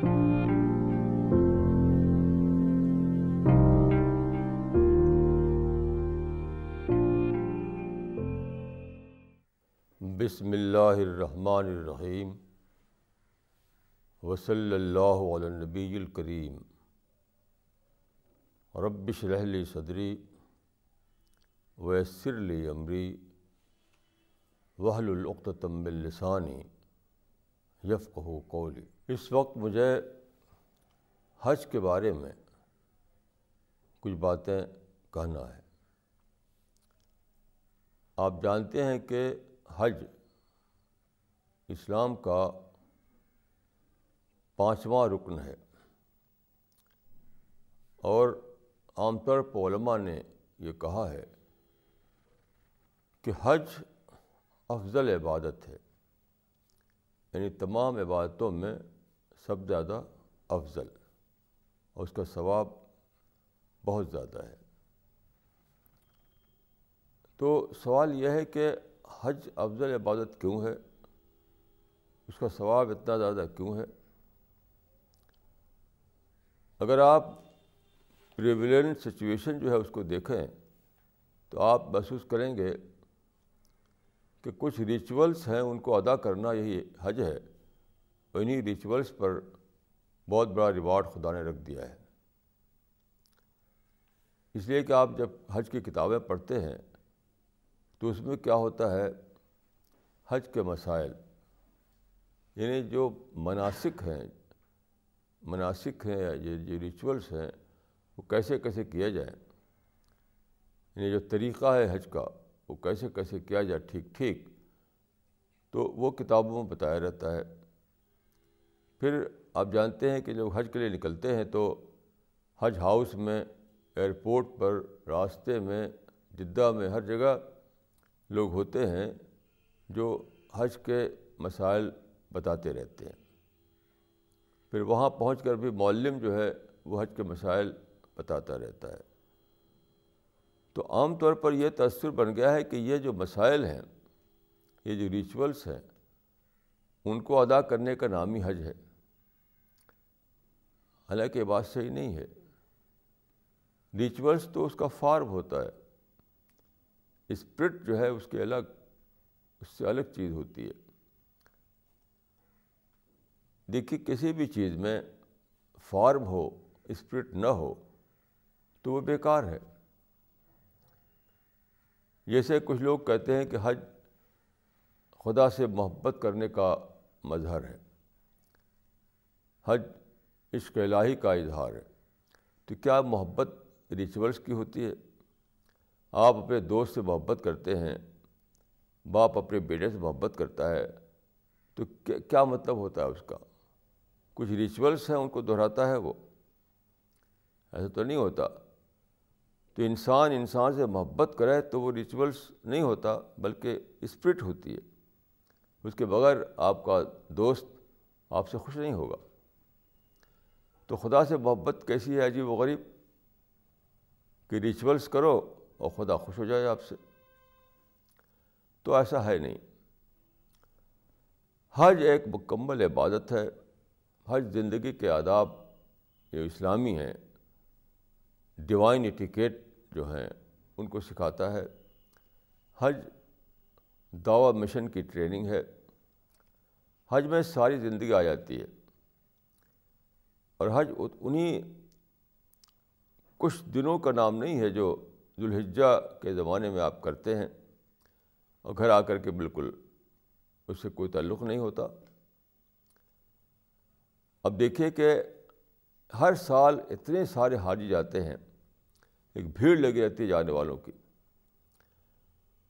بسم اللہ الرحمن الرحیم وصلی اللہ علی النبی الکریم ربش رحلی صدری ویسر لی عمری وحل العقتم السانی یفقہ قولی اس وقت مجھے حج کے بارے میں کچھ باتیں کہنا ہے۔ آپ جانتے ہیں کہ حج اسلام کا پانچواں رکن ہے اور عام طور پر علماء نے یہ کہا ہے کہ حج افضل عبادت ہے یعنی تمام عبادتوں میں سب زیادہ افضل اور اس کا ثواب بہت زیادہ ہے۔ تو سوال یہ ہے کہ حج افضل عبادت کیوں ہے؟ اس کا ثواب اتنا زیادہ کیوں ہے؟ اگر آپ پریویلنٹ سچویشن جو ہے اس کو دیکھیں تو آپ محسوس کریں گے کہ کچھ ریچولس ہیں ان کو ادا کرنا یہی حج ہے۔ انہیں ریچولس پر بہت بڑا ریوارڈ خدا نے رکھ دیا ہے۔ اس لیے کہ آپ جب حج کی کتابیں پڑھتے ہیں، تو اس میں کیا ہوتا ہے؟ حج کے مسائل یعنی جو مناسک ہیں مناسک ہیں یا جو ریچولس ہیں، وہ کیسے کیسے کیا جائے یعنی جو طریقہ ہے حج کا، وہ کیسے کیسے کیا جائے؟ ٹھیک ٹھیک، تو وہ کتابوں میں بتایا رہتا ہے۔ پھر آپ جانتے ہیں کہ جب حج کے لیے نکلتے ہیں تو حج ہاؤس میں، ایئرپورٹ پر، راستے میں، جدہ میں، ہر جگہ لوگ ہوتے ہیں جو حج کے مسائل بتاتے رہتے ہیں۔ پھر وہاں پہنچ کر بھی معلم جو ہے وہ حج کے مسائل بتاتا رہتا ہے۔ تو عام طور پر یہ تأثر بن گیا ہے کہ یہ جو مسائل ہیں، یہ جو ریچولس ہیں، ان کو ادا کرنے کا نام ہی حج ہے۔ حالانکہ یہ بات صحیح نہیں ہے۔ ریچولس تو اس کا فارم ہوتا ہے۔ اسپرٹ جو ہے اس کے الگ، اس سے الگ چیز ہوتی ہے۔ دیکھیے کسی بھی چیز میں فارم ہو، اسپرٹ نہ ہو، تو وہ بیکار ہے۔ جیسے کچھ لوگ کہتے ہیں کہ حج خدا سے محبت کرنے کا مظہر ہے۔ حج عشق الہی کا اظہار ہے۔ تو کیا محبت ریچولس کی ہوتی ہے؟ آپ اپنے دوست سے محبت کرتے ہیں، باپ اپنے بیٹے سے محبت کرتا ہے، تو کیا مطلب ہوتا ہے اس کا؟ کچھ ریچولس ہیں ان کو دہراتا ہے وہ؟ ایسا تو نہیں ہوتا۔ تو انسان انسان سے محبت کرے تو وہ ریچولس نہیں ہوتا، بلکہ اسپرٹ ہوتی ہے۔ اس کے بغیر آپ کا دوست آپ سے خوش نہیں ہوگا۔ تو خدا سے محبت کیسی ہے عجیب و غریب؟ کہ ریچولس کرو اور خدا خوش ہو جائے آپ سے۔ تو ایسا ہے نہیں۔ حج ایک مکمل عبادت ہے۔ حج زندگی کے آداب جو اسلامی ہیں۔ ڈیوائن ایٹیکیٹ جو ہیں، ان کو سکھاتا ہے۔ حج دعوی مشن کی ٹریننگ ہے۔ حج میں ساری زندگی آ جاتی ہے۔ اور حج انہیں کچھ دنوں کا نام نہیں ہے جو ذوالحجہ کے زمانے میں آپ کرتے ہیں اور گھر آ کر کے بالکل اس سے کوئی تعلق نہیں ہوتا۔ اب دیکھیے کہ ہر سال اتنے سارے حاجی جاتے ہیں، ایک بھیڑ لگی رہتی ہے جانے والوں کی۔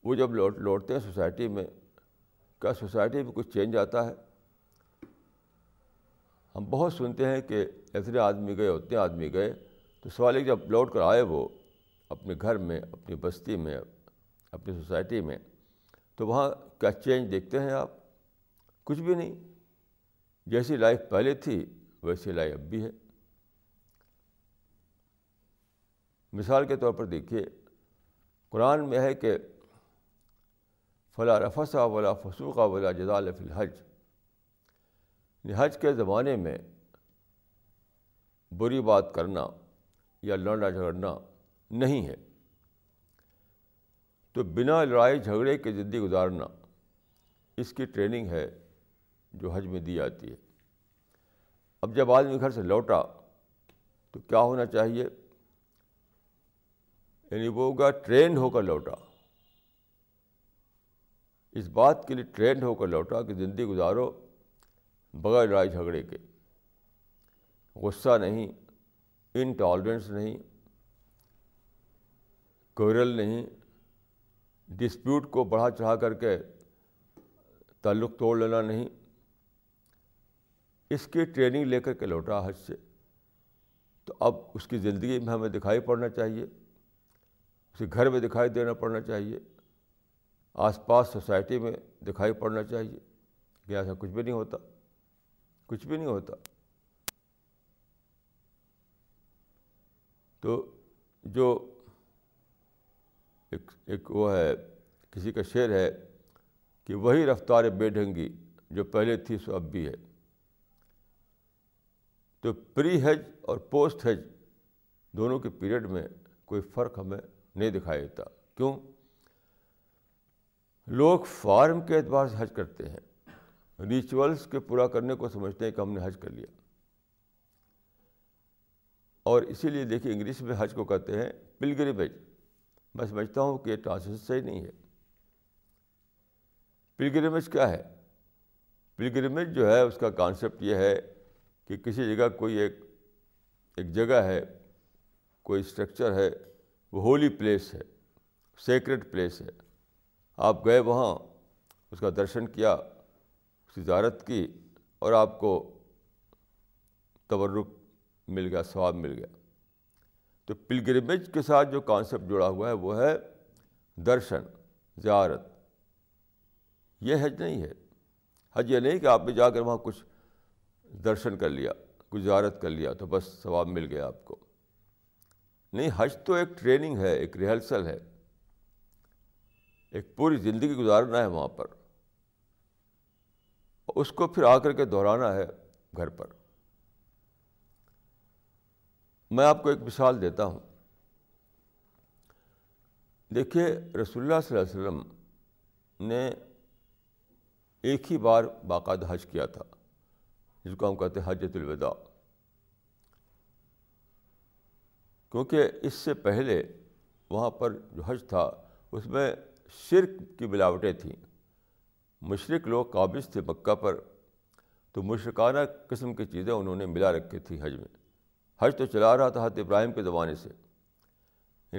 وہ جب لوٹ لوٹتے ہیں سوسائٹی میں، کیا سوسائٹی میں کچھ چینج آتا ہے؟ ہم بہت سنتے ہیں کہ اتنے آدمی گئے اتنے آدمی گئے، تو سوال ایک جب لوٹ کر آئے وہ اپنے گھر میں، اپنی بستی میں، اپنی سوسائٹی میں، تو وہاں کیا چینج دیکھتے ہیں آپ؟ کچھ بھی نہیں۔ جیسی لائف پہلے تھی، ویسی لائف اب بھی ہے۔ مثال کے طور پر دیکھیے، قرآن میں ہے کہ فلاں رفسا ولا فسوقہ ولا جزال فی الحج۔ حج کے زمانے میں بری بات کرنا یا لڑنا جھگڑنا نہیں ہے۔ تو بنا لڑائی جھگڑے کے زندگی گزارنا اس کی ٹریننگ ہے جو حج میں دی جاتی ہے۔ اب جب آدمی گھر سے لوٹا تو کیا ہونا چاہیے؟ یعنی وہ ہوگا ٹرینڈ ہو کر لوٹا۔ اس بات کے لیے ٹرینڈ ہو کر لوٹا کہ زندگی گزارو۔ بغیر لڑائی جھگڑے کے۔ غصہ نہیں انٹالرنس نہیں کوئرل نہیں ڈسپیوٹ کو بڑھا چڑھا کر کے تعلق توڑ لینا نہیں۔ اس کی ٹریننگ لے کر کے لوٹا حج سے۔ تو اب اس کی زندگی میں ہمیں دکھائی پڑنا چاہیے، اسے گھر میں دکھائی دینا پڑنا چاہیے، آس پاس سوسائٹی میں دکھائی پڑنا چاہیے۔ کہ ایسا کچھ بھی نہیں ہوتا۔ کچھ بھی نہیں ہوتا۔ تو جو ایک ایک وہ ہے، کسی کا شعر ہے کہ وہی رفتار بے ڈھنگی جو پہلے تھی سو اب بھی ہے۔ تو پری ہیج اور پوسٹ ہیج دونوں کے پیریڈ میں کوئی فرق ہمیں نہیں دکھائی دیتا۔ کیوں؟ لوگ فارم کے اعتبار سے حج کرتے ہیں۔ ریچولس کے پورا کرنے کو سمجھتے ہیں کہ ہم نے حج کر لیا۔ اور اسی لیے دیکھیے انگلش میں حج کو کہتے ہیں پلگریمیج میں سمجھتا ہوں کہ یہ ٹرانسلیشن صحیح نہیں ہے۔ پلگریمیج کیا ہے؟ پلگریمیج جو ہے، اس کا کانسیپٹ یہ ہے کہ کسی جگہ کوئی ایک ایک جگہ ہے، کوئی اسٹرکچر ہے، وہ ہولی پلیس ہے سیکرٹ پلیس ہے۔ آپ گئے وہاں، اس کا درشن کیا۔ کی زیارت کی اور آپ کو تورک مل گیا، ثواب مل گیا۔ تو پلگرمیج کے ساتھ جو کانسیپٹ جڑا ہوا ہے، وہ ہے درشن، زیارت۔ یہ حج نہیں ہے۔ حج یہ نہیں کہ آپ نے جا کر وہاں کچھ درشن کر لیا، کچھ زیارت کر لیا تو بس ثواب مل گیا آپ کو۔ نہیں، حج تو ایک ٹریننگ ہے، ایک ریہرسل ہے۔ ایک پوری زندگی گزارنا ہے وہاں پر۔ اس کو پھر آ کر کے دہرانا ہے گھر پر۔ میں آپ کو ایک مثال دیتا ہوں۔ دیکھیے، رسول اللہ صلی اللہ علیہ وسلم نے ایک ہی بار باقاعدہ حج کیا تھا، جس کو ہم کہتے ہیں حجت الوداع۔ کیونکہ اس سے پہلے وہاں پر جو حج تھا، اس میں شرک کی ملاوٹیں تھیں۔ مشرق لوگ قابض تھے مکہ پر، تو مشرکانہ قسم کی چیزیں انہوں نے ملا رکھی تھی حج میں۔ حج تو چلا رہا تھا حضرت ابراہیم کے زمانے سے۔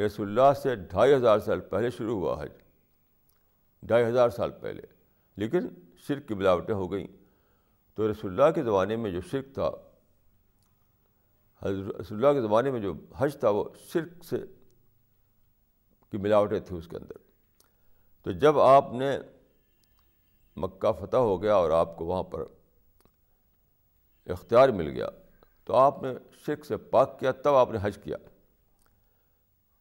رسول اللہ سے ڈھائی ہزار سال پہلے شروع ہوا حج۔ ڈھائی ہزار سال پہلے۔ لیکن شرک کی ملاوٹیں ہو گئیں۔ تو رسول اللہ کے زمانے میں جو شرک تھا رسول اللہ کے زمانے میں جو حج تھا، وہ شرک سے کی ملاوٹیں تھیں اس کے اندر۔ تو جب آپ نے مکہ فتح ہو گیا اور آپ کو وہاں پر اختیار مل گیا، تو آپ نے شرک سے پاک کیا، تب آپ نے حج کیا۔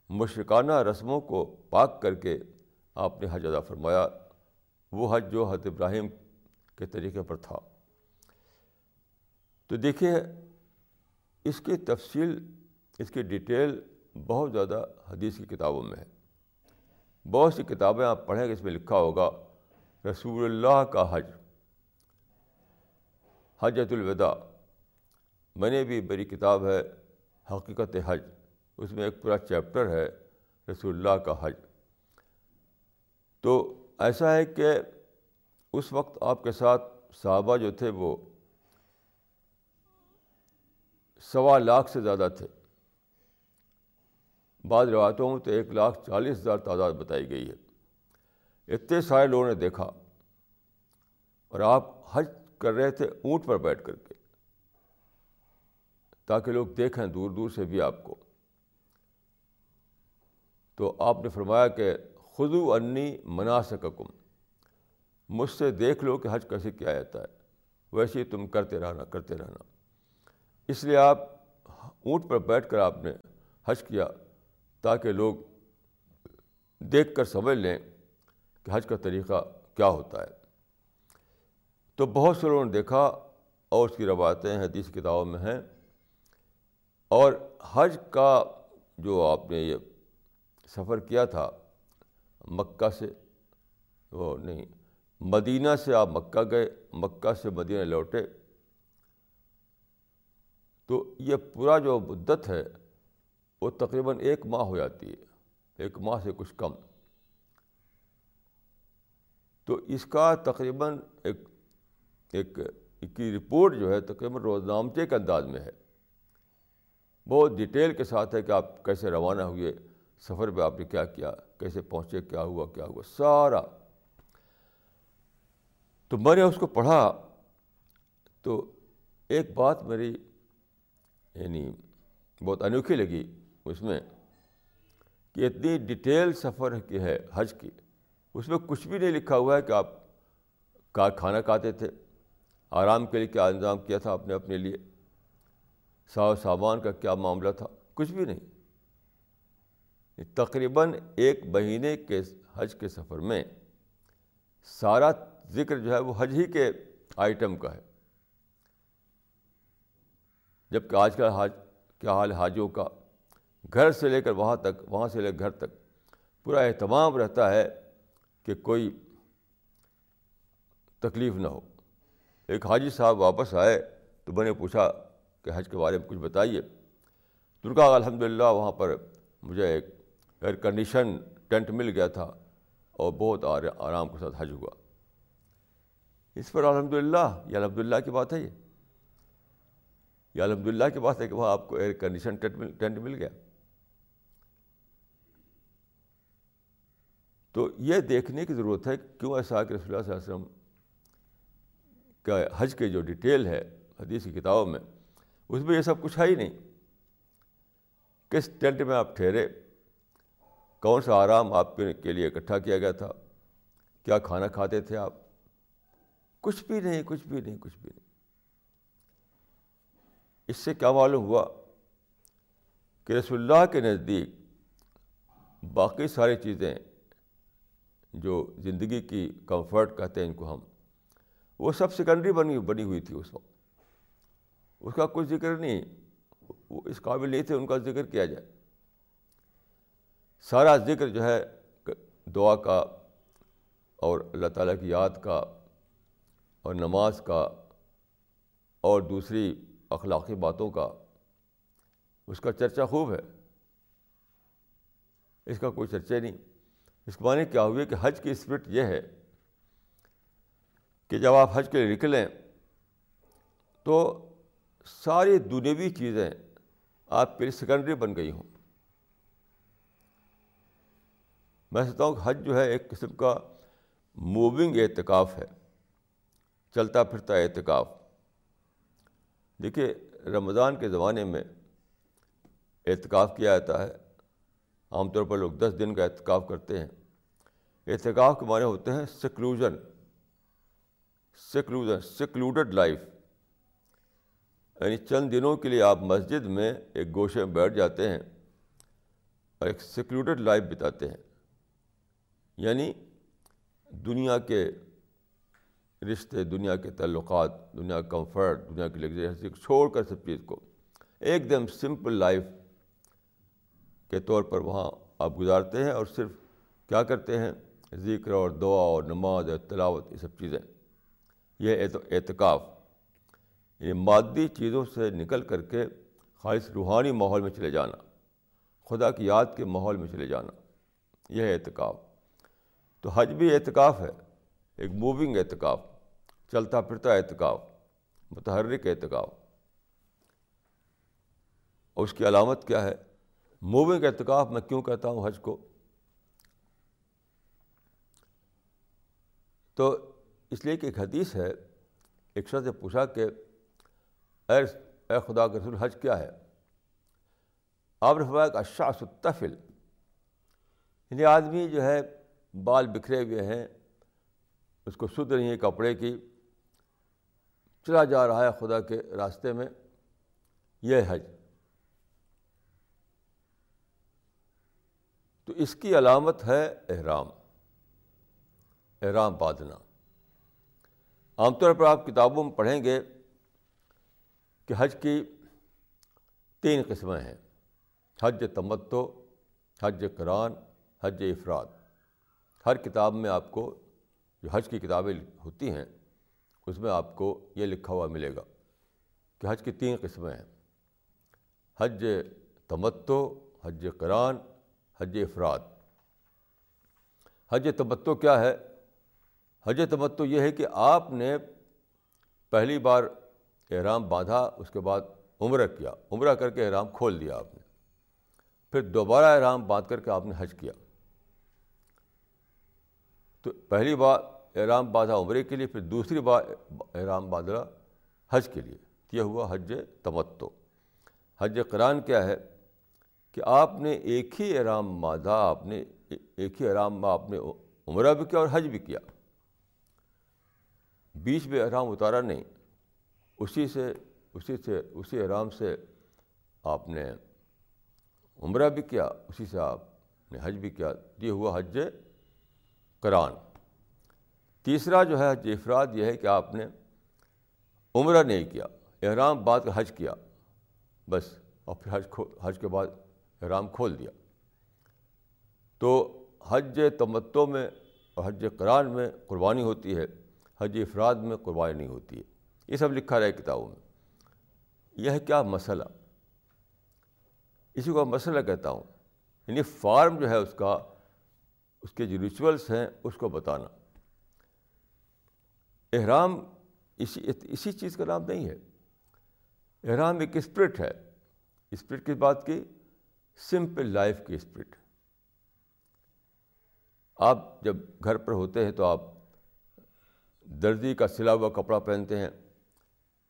مشرکانہ رسموں کو پاک کر کے آپ نے حج ادا فرمایا۔ وہ حج جو حضرت ابراہیم کے طریقے پر تھا۔ تو دیکھیے، اس کی تفصیل، اس کی ڈیٹیل بہت زیادہ حدیث کی کتابوں میں ہے۔ بہت سی کتابیں آپ پڑھیں گے، اس میں لکھا ہوگا رسول اللہ کا حج حجت الوداع۔ میں نے بھی میری کتاب ہے، حقیقت حج۔ اس میں ایک پورا چیپٹر ہے، رسول اللہ کا حج۔ تو ایسا ہے کہ اس وقت آپ کے ساتھ صحابہ جو تھے وہ سوا لاکھ سے زیادہ تھے۔ بعض روایتوں میں تو ایک لاکھ چالیس ہزار تعداد بتائی گئی ہے۔ اتنے سارے لوگوں نے دیکھا اور آپ حج کر رہے تھے اونٹ پر بیٹھ کر کے، تاکہ لوگ دیکھیں دور دور سے بھی آپ کو۔ تو آپ نے فرمایا کہ خدو انی مناسکم مجھ سے دیکھ لو کہ حج کیسے کیا جاتا ہے۔ ویسے ہی تم کرتے رہنا کرتے رہنا۔ اس لیے آپ اونٹ پر بیٹھ کر آپ نے حج کیا تاکہ لوگ دیکھ کر سمجھ لیں۔ حج کا طریقہ کیا ہوتا ہے؟ تو بہت سے لوگوں نے دیکھا اور اس کی روایتیں حدیث کتابوں میں ہیں۔ اور حج کا جو آپ نے یہ سفر کیا تھا مکہ سے، وہ نہیں، مدینہ سے آپ مکہ گئے، مکہ سے مدینہ لوٹے۔ تو یہ پورا جو مدت ہے، وہ تقریباً ایک ماہ ہو جاتی ہے، ایک ماہ سے کچھ کم۔ تو اس کا تقریباً ایک ایک کی رپورٹ جو ہے تقریباً روزنامچے کے انداز میں ہے۔ بہت ڈیٹیل کے ساتھ ہے کہ آپ کیسے روانہ ہوئے، سفر پہ آپ نے کیا کیا، کیسے پہنچے، کیا ہوا کیا ہوا، سارا۔ تو میں نے اس کو پڑھا۔ تو ایک بات میری یعنی بہت انوکھی لگی اس میں کہ اتنی ڈیٹیل سفر کی ہے، حج کی۔ اس میں کچھ بھی نہیں لکھا ہوا ہے کہ آپ کا کھانا کھاتے تھے، آرام کے لیے کیا انتظام کیا تھا آپ نے اپنے لیے سا سامان کا کیا معاملہ تھا، کچھ بھی نہیں۔ تقریباً ایک مہینے کے حج کے سفر میں سارا ذکر جو ہے وہ حج ہی کے آئٹم کا ہے۔ جبکہ آج کا حاج، کیا حال حاجوں کا، گھر سے لے کر وہاں تک، وہاں سے لے کر گھر تک پورا اہتمام رہتا ہے۔ کہ کوئی تکلیف نہ ہو۔ ایک حاجی صاحب واپس آئے تو میں نے پوچھا کہ حج کے بارے میں کچھ بتائیے۔ درگا الحمد للہ وہاں پر مجھے ایک ایئر کنڈیشن ٹینٹ مل گیا تھا اور بہت آرام کے ساتھ حج ہوا۔ اس پر الحمد للہ یہ الحمد للہ کی بات ہے یہ۔ یہ الحمد للہ کی بات ہے کہ وہاں آپ کو ایئر کنڈیشن ٹینٹ مل گیا۔ تو یہ دیکھنے کی ضرورت ہے کیوں ایسا کہ رسول اللہ صلی اللہ علیہ وسلم کا حج کے جو ڈیٹیل ہے حدیث کی کتابوں میں، اس میں یہ سب کچھ ہے ہی نہیں۔ کس ٹینٹ میں آپ ٹھہرے، کون سا آرام آپ کے لیے اکٹھا کیا گیا تھا، کیا کھانا کھاتے تھے آپ؟ کچھ بھی نہیں، کچھ بھی نہیں، کچھ بھی نہیں۔ اس سے کیا معلوم ہوا کہ رسول اللہ کے نزدیک باقی ساری چیزیں جو زندگی کی کمفرٹ کہتے ہیں ان کو ہم، وہ سب سیکنڈری بنی بنی ہوئی تھی اس وقت۔ اس کا کچھ ذکر نہیں، وہ اس قابل نہیں تھے ان کا ذکر کیا جائے۔ سارا ذکر جو ہے، دعا کا اور اللہ تعالیٰ کی یاد کا اور نماز کا اور دوسری اخلاقی باتوں کا، اس کا چرچا خوب ہے۔ اس کا کوئی چرچے نہیں۔ اس کو معنی کیا ہوئے کہ حج کی اسپرٹ یہ ہے کہ جب آپ حج کے لیے نکلیں تو ساری دنیوی چیزیں آپ کے لیے سیکنڈری بن گئی ہوں۔ میں سمجھتا ہوں کہ حج جو ہے ایک قسم کا موونگ اعتکاف ہے، چلتا پھرتا اعتکاف۔ دیکھیے، رمضان کے زمانے میں اعتکاف کیا جاتا ہے۔ عام طور پر لوگ دس دن کا اعتکاف کرتے ہیں۔ اعتکاف کے معنی ہوتے ہیں سیکلوژن سیکلوژن سیکلوڈڈ لائف یعنی چند دنوں کے لیے آپ مسجد میں ایک گوشے میں بیٹھ جاتے ہیں اور ایک سیکلوڈڈ لائف بتاتے ہیں۔ یعنی دنیا کے رشتے، دنیا کے تعلقات، دنیا کا کمفرٹ دنیا کی لگژری چھوڑ کر سب چیز کو۔ ایک دم سمپل لائف کے طور پر وہاں آپ گزارتے ہیں اور صرف کیا کرتے ہیں؟ ذکر اور دعا اور نماز اور تلاوت، یہ سب چیزیں۔ یہ اعتکاف۔ یہ مادی چیزوں سے نکل کر کے خالص روحانی ماحول میں چلے جانا، خدا کی یاد کے ماحول میں چلے جانا، یہ اعتکاف۔ تو حج بھی اعتکاف ہے، ایک موونگ اعتکاف، چلتا پھرتا اعتکاف، متحرک اعتکاف۔ اور اس کی علامت کیا ہے؟ موونگ اعتکاف میں کیوں کہتا ہوں حج کو؟ تو اس لیے کہ ایک حدیث ہے، ایک شخص سے پوچھا کہ، اے اے خدا کے رسول، حج کیا ہے؟ آپ نے فرمایا کہ اشا ستفل یعنی آدمی جو ہے، بال بکھرے ہوئے ہیں، اس کو سدھ نہیں ہے کپڑے کی۔ چلا جا رہا ہے خدا کے راستے میں، یہ حج۔ تو اس کی علامت ہے احرام۔ احرام باندھنا۔ عام طور پر آپ کتابوں میں پڑھیں گے کہ حج کی تین قسمیں ہیں۔ حج تمتو حج قرآن، حج افراد۔ ہر کتاب میں آپ کو جو حج کی کتابیں ہوتی ہیں، اس میں آپ کو یہ لکھا ہوا ملے گا کہ حج کی تین قسمیں ہیں۔ حج تمتو حج قرآن، حج افراد۔ حج تمتو کیا ہے؟ حج تمتو یہ ہے کہ آپ نے پہلی بار احرام باندھا، اس کے بعد عمرہ کیا، عمرہ کر کے احرام کھول دیا آپ نے۔ پھر دوبارہ احرام باندھ کر کے آپ نے حج کیا۔ تو پہلی بار احرام باندھا عمرے کے لیے، پھر دوسری بار احرام باندھا حج کے لیے۔ یہ ہوا؟ حج تمتو حج قرآن کیا ہے؟ کہ آپ نے ایک ہی احرام باندھا، آپ نے ایک ہی احرام میں آپ نے عمرہ بھی کیا اور حج بھی کیا۔ بیچ میں احرام اتارا نہیں، اسی سے اسی سے، اسی احرام سے آپ نے عمرہ بھی کیا، اسی سے آپ نے حج بھی کیا یہ ہوا حج قرآن۔ تیسرا جو ہے حج افراد، یہ ہے کہ آپ نے عمرہ نہیں کیا، احرام بعد کا حج کیا، بس، اور پھر حج حج کے بعد احرام کھول دیا۔ تو حج تمتوں میں اور حج قرآن میں قربانی ہوتی ہے۔ حج افراد میں قربانی نہیں ہوتی ہے۔ یہ سب لکھا رہے کتابوں میں۔ یہ ہے کیا مسئلہ؟ اسی کو مسئلہ کہتا ہوں۔ یعنی فارم جو ہے اس کا، اس کے جو ریچولس ہیں، اس کو بتانا۔ احرام اسی اسی چیز کا نام نہیں ہے۔ احرام ایک اسپرٹ ہے۔ اسپرٹ کس بات کی؟ سمپل لائف کی اسپرٹ آپ جب گھر پر ہوتے ہیں تو آپ درزی کا سلا ہوا کپڑا پہنتے ہیں۔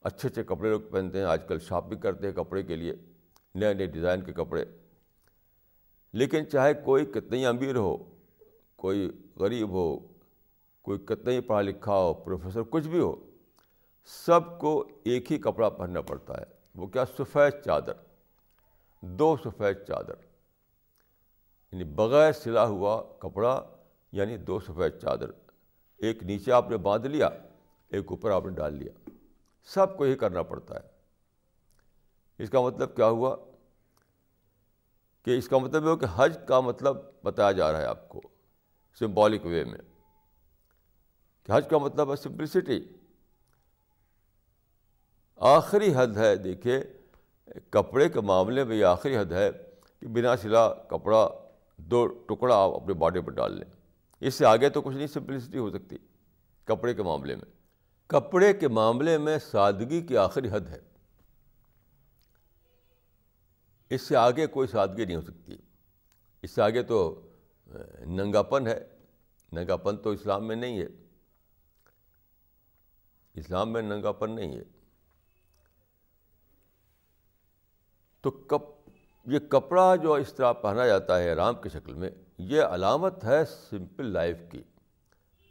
اچھے اچھے کپڑے لوگ پہنتے ہیں۔ آج کل شاپنگ کرتے ہیں کپڑے کے لیے، نئے نئے ڈیزائن کے کپڑے۔ لیکن چاہے کوئی کتنی امیر ہو، کوئی غریب ہو، کوئی کتنا ہی پڑھا لکھا ہو، پروفیسر، کچھ بھی ہو، سب کو ایک ہی کپڑا پہننا پڑتا ہے۔ وہ کیا سفید چادر؟ دو سفید چادر۔ یعنی بغیر سلا ہوا کپڑا یعنی دو سفید چادر۔ ایک نیچے آپ نے باندھ لیا، ایک اوپر آپ نے ڈال لیا۔ سب کو ہی کرنا پڑتا ہے۔ اس کا مطلب کیا ہوا؟ کہ اس کا مطلب یہ ہو کہ حج کا مطلب بتایا جا رہا ہے آپ کو سمبولک وے میں۔ کہ حج کا مطلب ہے سمپلسٹی آخری حد ہے، دیکھیے، کپڑے کے معاملے میں یہ آخری حد ہے کہ بنا سلا کپڑا، دو ٹکڑا آپ اپنے باڈی پر ڈال لیں۔ اس سے آگے تو کچھ نہیں سمپلسٹی ہو سکتی۔ کپڑے کے معاملے میں۔ کپڑے کے معاملے میں سادگی کی آخری حد ہے۔ اس سے آگے کوئی سادگی نہیں ہو سکتی۔ اس سے آگے تو ننگا پن ہے۔ ننگا پن تو اسلام میں نہیں ہے۔ اسلام میں ننگا پن نہیں ہے۔ تو کپ، یہ کپڑا جو اس طرح پہنا جاتا ہے رام کی شکل میں یہ علامت ہے سمپل لائف کی۔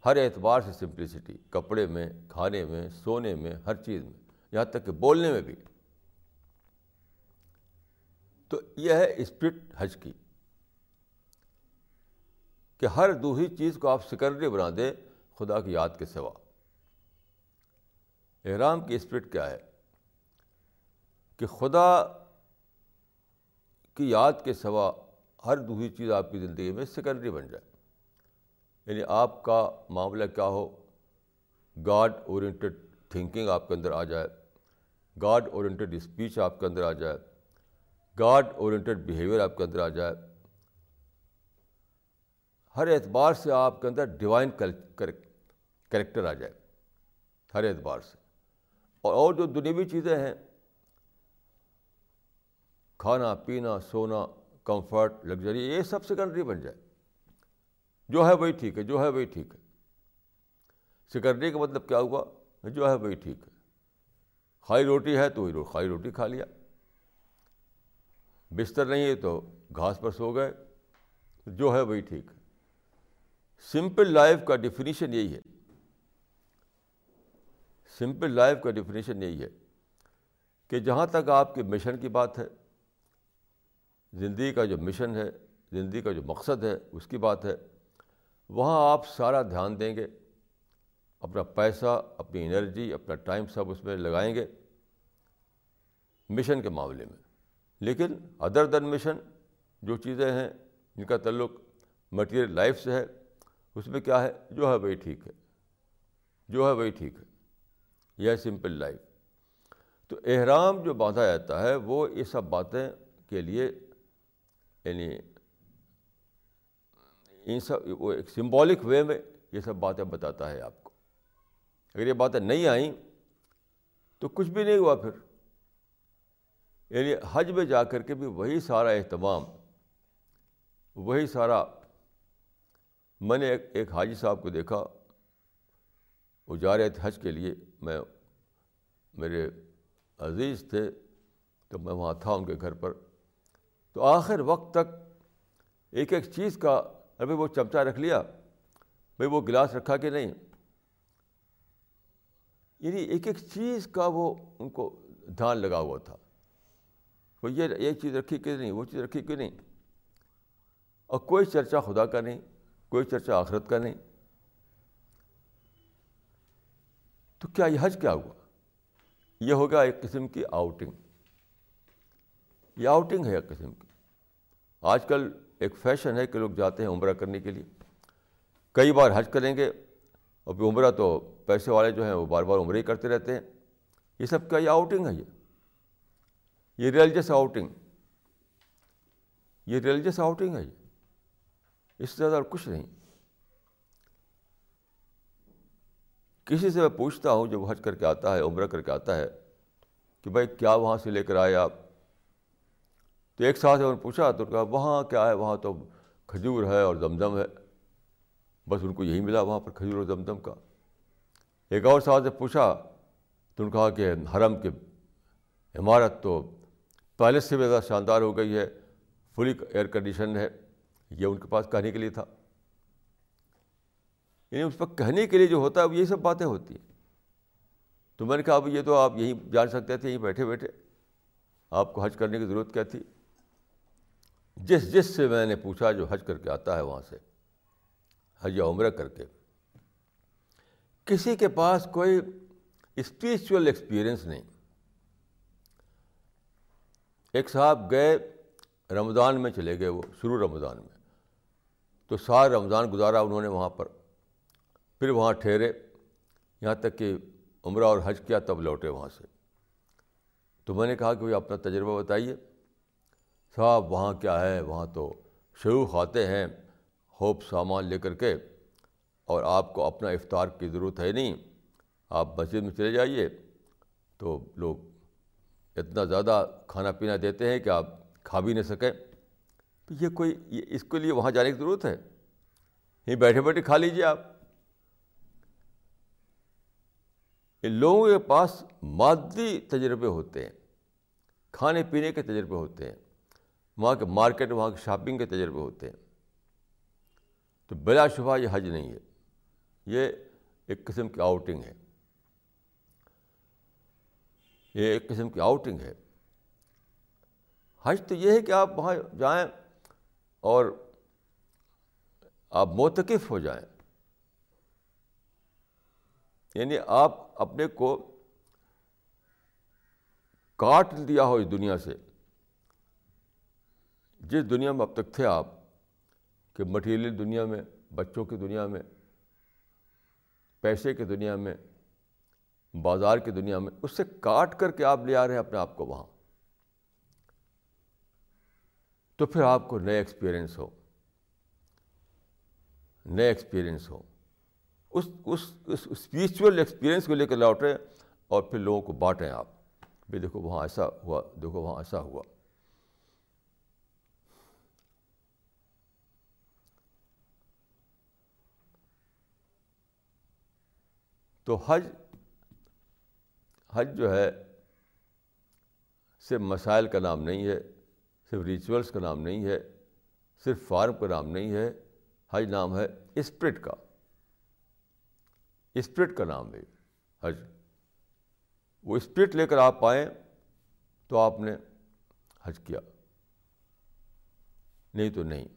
ہر اعتبار سے سمپلسٹی، کپڑے میں، کھانے میں، سونے میں، ہر چیز میں، یہاں تک کہ بولنے میں بھی۔ تو یہ ہے اسپرٹ حج کی۔ کہ ہر دوسری چیز کو آپ سیکنڈری بنا دیں خدا کی یاد کے سوا۔ احرام کی اسپرٹ کیا ہے؟ کہ خدا کی یاد کے سوا ہر دوسری چیز آپ کی زندگی میں سیکنڈری بن جائے۔ یعنی آپ کا معاملہ کیا ہو؟ گاڈ اورینٹیڈ تھنکنگ آپ کے اندر آ جائے۔ گاڈ اورینٹیڈ اسپیچ آپ کے اندر آ جائے۔ گاڈ اورینٹیڈ بیہیویئر آپ کے اندر آ جائے۔ ہر اعتبار سے آپ کے اندر ڈیوائن کریکٹر آ جائے۔ ہر اعتبار سے۔ اور اور جو دنیوی چیزیں ہیں، کھانا، پینا، سونا کمفرٹ لگژری یہ سب سیکنڈری بن جائے۔ جو ہے وہی ٹھیک ہے، جو ہے وہی ٹھیک ہے۔ سیکنڈری کا مطلب کیا ہوا؟ جو ہے وہی ٹھیک ہے۔ کھائی روٹی ہے تو وہی کھائی روٹی کھا لیا۔ بستر نہیں ہے تو گھاس پر سو گئے۔ جو ہے وہی ٹھیک ہے۔ سمپل لائف کا ڈیفینیشن یہی ہے۔ سمپل لائف کا ڈیفینیشن یہی ہے کہ جہاں تک آپ کے مشن کی بات ہے زندگی کا جو مشن ہے، زندگی کا جو مقصد ہے، اس کی بات ہے۔ وہاں آپ سارا دھیان دیں گے۔ اپنا پیسہ، اپنی انرجی، اپنا ٹائم سب اس میں لگائیں گے۔ مشن کے معاملے میں۔ لیکن ادر دن مشن جو چیزیں ہیں، جن کا تعلق مٹیریل لائف سے ہے، اس میں کیا ہے؟ جو ہے وہی ٹھیک ہے۔ جو ہے وہی ٹھیک ہے۔ یہ سمپل لائف تو احرام جو باندھا جاتا ہے، وہ یہ سب باتیں کے لیے یعنی ان سب وہ ایک سمبولک وے میں یہ سب باتیں بتاتا ہے آپ کو۔ اگر یہ باتیں نہیں آئیں تو کچھ بھی نہیں ہوا پھر۔ یعنی حج میں جا کر کے بھی وہی سارا اہتمام، وہی سارا میں نے ایک ایک حاجی صاحب کو دیکھا، وہ جا رہے تھے حج کے لیے۔ میں، میرے عزیز تھے تو میں وہاں تھا ان کے گھر پر۔ تو آخر وقت تک ایک ایک چیز کا ابھی وہ چمچہ رکھ لیا بھائی وہ گلاس رکھا کہ نہیں؟ یعنی ایک ایک چیز کا وہ ان کو دھیان لگا ہوا تھا۔ وہ یہ ایک چیز رکھی کہ نہیں، وہ چیز رکھی کہ نہیں؟ اور کوئی چرچا خدا کا نہیں، کوئی چرچا آخرت کا نہیں۔ تو کیا یہ حج کیا ہوا؟ یہ ہوگا ایک قسم کی آؤٹنگ۔ یہ آؤٹنگ ہے ایک قسم کی۔ آج کل ایک فیشن ہے کہ لوگ جاتے ہیں عمرہ کرنے کے لیے۔ کئی بار حج کریں گے، اور پھر عمرہ تو پیسے والے جو ہیں وہ بار بار عمرہ ہی کرتے رہتے ہیں۔ یہ سب کا یہ آؤٹنگ ہے یہ۔ یہ ریلیجس آؤٹنگ یہ ریلیجس آؤٹنگ ہے یہ۔ اس سے زیادہ اور کچھ نہیں۔ کسی سے میں پوچھتا ہوں، جب حج کر کے آتا ہے، عمرہ کر کے آتا ہے، کہ بھائی کیا وہاں سے لے کر آئے آپ؟ تو ایک ساتھ انہوں نے پوچھا، تو کہا، وہاں کیا ہے؟ وہاں تو کھجور ہے اور زمزم ہے۔ بس ان کو یہی ملا وہاں پر کھجور اور زمزم کا۔ ایک اور ساتھ سے پوچھا، تو انہوں نے کہا کہ حرم کی عمارت تو پہلے سے بھی زیادہ شاندار ہو گئی ہے، فلی ایئر کنڈیشن ہے۔ یہ ان کے پاس کہنے کے لیے تھا۔ یعنی اس پر کہنے کے لیے جو ہوتا ہے وہ یہی سب باتیں ہوتی ہیں۔ تو میں نے کہا، اب یہ تو آپ یہیں جان سکتے تھے یہیں بیٹھے بیٹھے۔ آپ کو حج کرنے کی ضرورت کیا تھی؟ جس جس سے میں نے پوچھا جو حج کر کے آتا ہے وہاں سے، حج یا عمرہ کر کے، کسی کے پاس کوئی اسپریچول ایکسپیرئنس نہیں۔ ایک صاحب گئے رمضان میں چلے گئے، وہ شروع رمضان میں۔ تو سارا رمضان گزارا انہوں نے وہاں پر۔ پھر وہاں ٹھہرے، یہاں تک کہ عمرہ اور حج کیا، تب لوٹے وہاں سے۔ تو میں نے کہا کہ اپنا تجربہ بتائیے۔ صاحب وہاں کیا ہے؟ وہاں تو شیوخ آتے ہیں ہوپ سامان لے کر کے، اور آپ کو اپنا افطار کی ضرورت ہے نہیں۔ آپ مسجد میں چلے جائیے تو لوگ اتنا زیادہ کھانا پینا دیتے ہیں کہ آپ کھا بھی نہیں سکیں۔ تو یہ کوئی اس کے لیے وہاں جانے کی ضرورت ہے؟ یہیں بیٹھے بیٹھے کھا لیجیے آپ۔ ان لوگوں کے پاس مادی تجربے ہوتے ہیں، کھانے پینے کے تجربے ہوتے ہیں۔ وہاں کے مارکیٹ، وہاں کے شاپنگ کے تجربے ہوتے ہیں۔ تو بلا شبہ یہ حج نہیں ہے۔ یہ ایک قسم کی آؤٹنگ ہے۔ یہ ایک قسم کی آؤٹنگ ہے۔ حج تو یہ ہے کہ آپ وہاں جائیں اور آپ موتقف ہو جائیں۔ یعنی آپ اپنے کو کاٹ دیا ہو اس دنیا سے۔ جس دنیا میں اب تک تھے آپ، کہ مٹیریل دنیا میں، بچوں کی دنیا میں، پیسے کی دنیا میں، بازار کی دنیا میں، اس سے کاٹ کر کے آپ لے آ رہے ہیں اپنے آپ کو وہاں۔ تو پھر آپ کو نئے ایکسپیرئنس ہو۔ نئے ایکسپیرئنس ہو۔ اس اس اسپریچول ایکسپیرئنس کو لے کر لوٹیں اور پھر لوگوں کو بانٹیں آپ۔ بھائی دیکھو وہاں ایسا ہوا، دیکھو وہاں ایسا ہوا۔ تو حج حج جو ہے صرف مسائل کا نام نہیں ہے، صرف ریچولس کا نام نہیں ہے، صرف فارم کا نام نہیں ہے، حج نام ہے اسپرٹ کا۔ اسپرٹ کا نام ہے حج۔ وہ اسپرٹ لے کر آپ آئیں تو آپ نے حج کیا۔ نہیں تو نہیں۔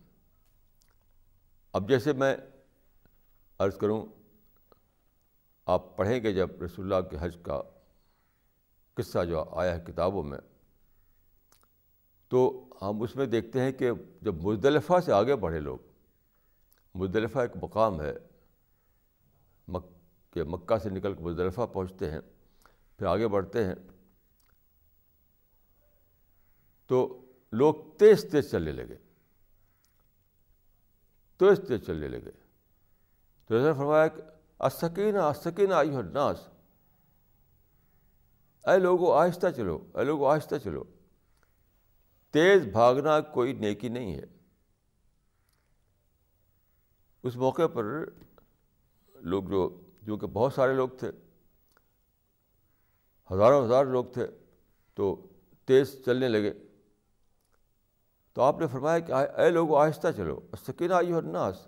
اب جیسے میں عرض کروں آپ پڑھیں گے جب رسول اللہ کے حج کا قصہ جو آیا ہے کتابوں میں، تو ہم اس میں دیکھتے ہیں کہ جب مزدلفہ سے آگے بڑھے لوگ، مزدلفہ ایک مقام ہے، مک، کہ مکہ سے نکل کے مزدلفہ پہنچتے ہیں، پھر آگے بڑھتے ہیں، تو لوگ تیز تیز چلنے لگے۔ تیز تیز چلنے لگے۔ تو ایسا فرمایا کہ اسکین اسکین آئی ہو ناس اے لوگوں آہستہ چلو، اے لوگوں آہستہ چلو۔ تیز بھاگنا کوئی نیکی نہیں ہے۔ اس موقع پر لوگ جو جو کہ بہت سارے لوگ تھے، ہزاروں ہزار لوگ تھے، تو تیز چلنے لگے۔ تو آپ نے فرمایا کہ اے لوگ آہستہ چلو۔ سکینہ آئی اور ناس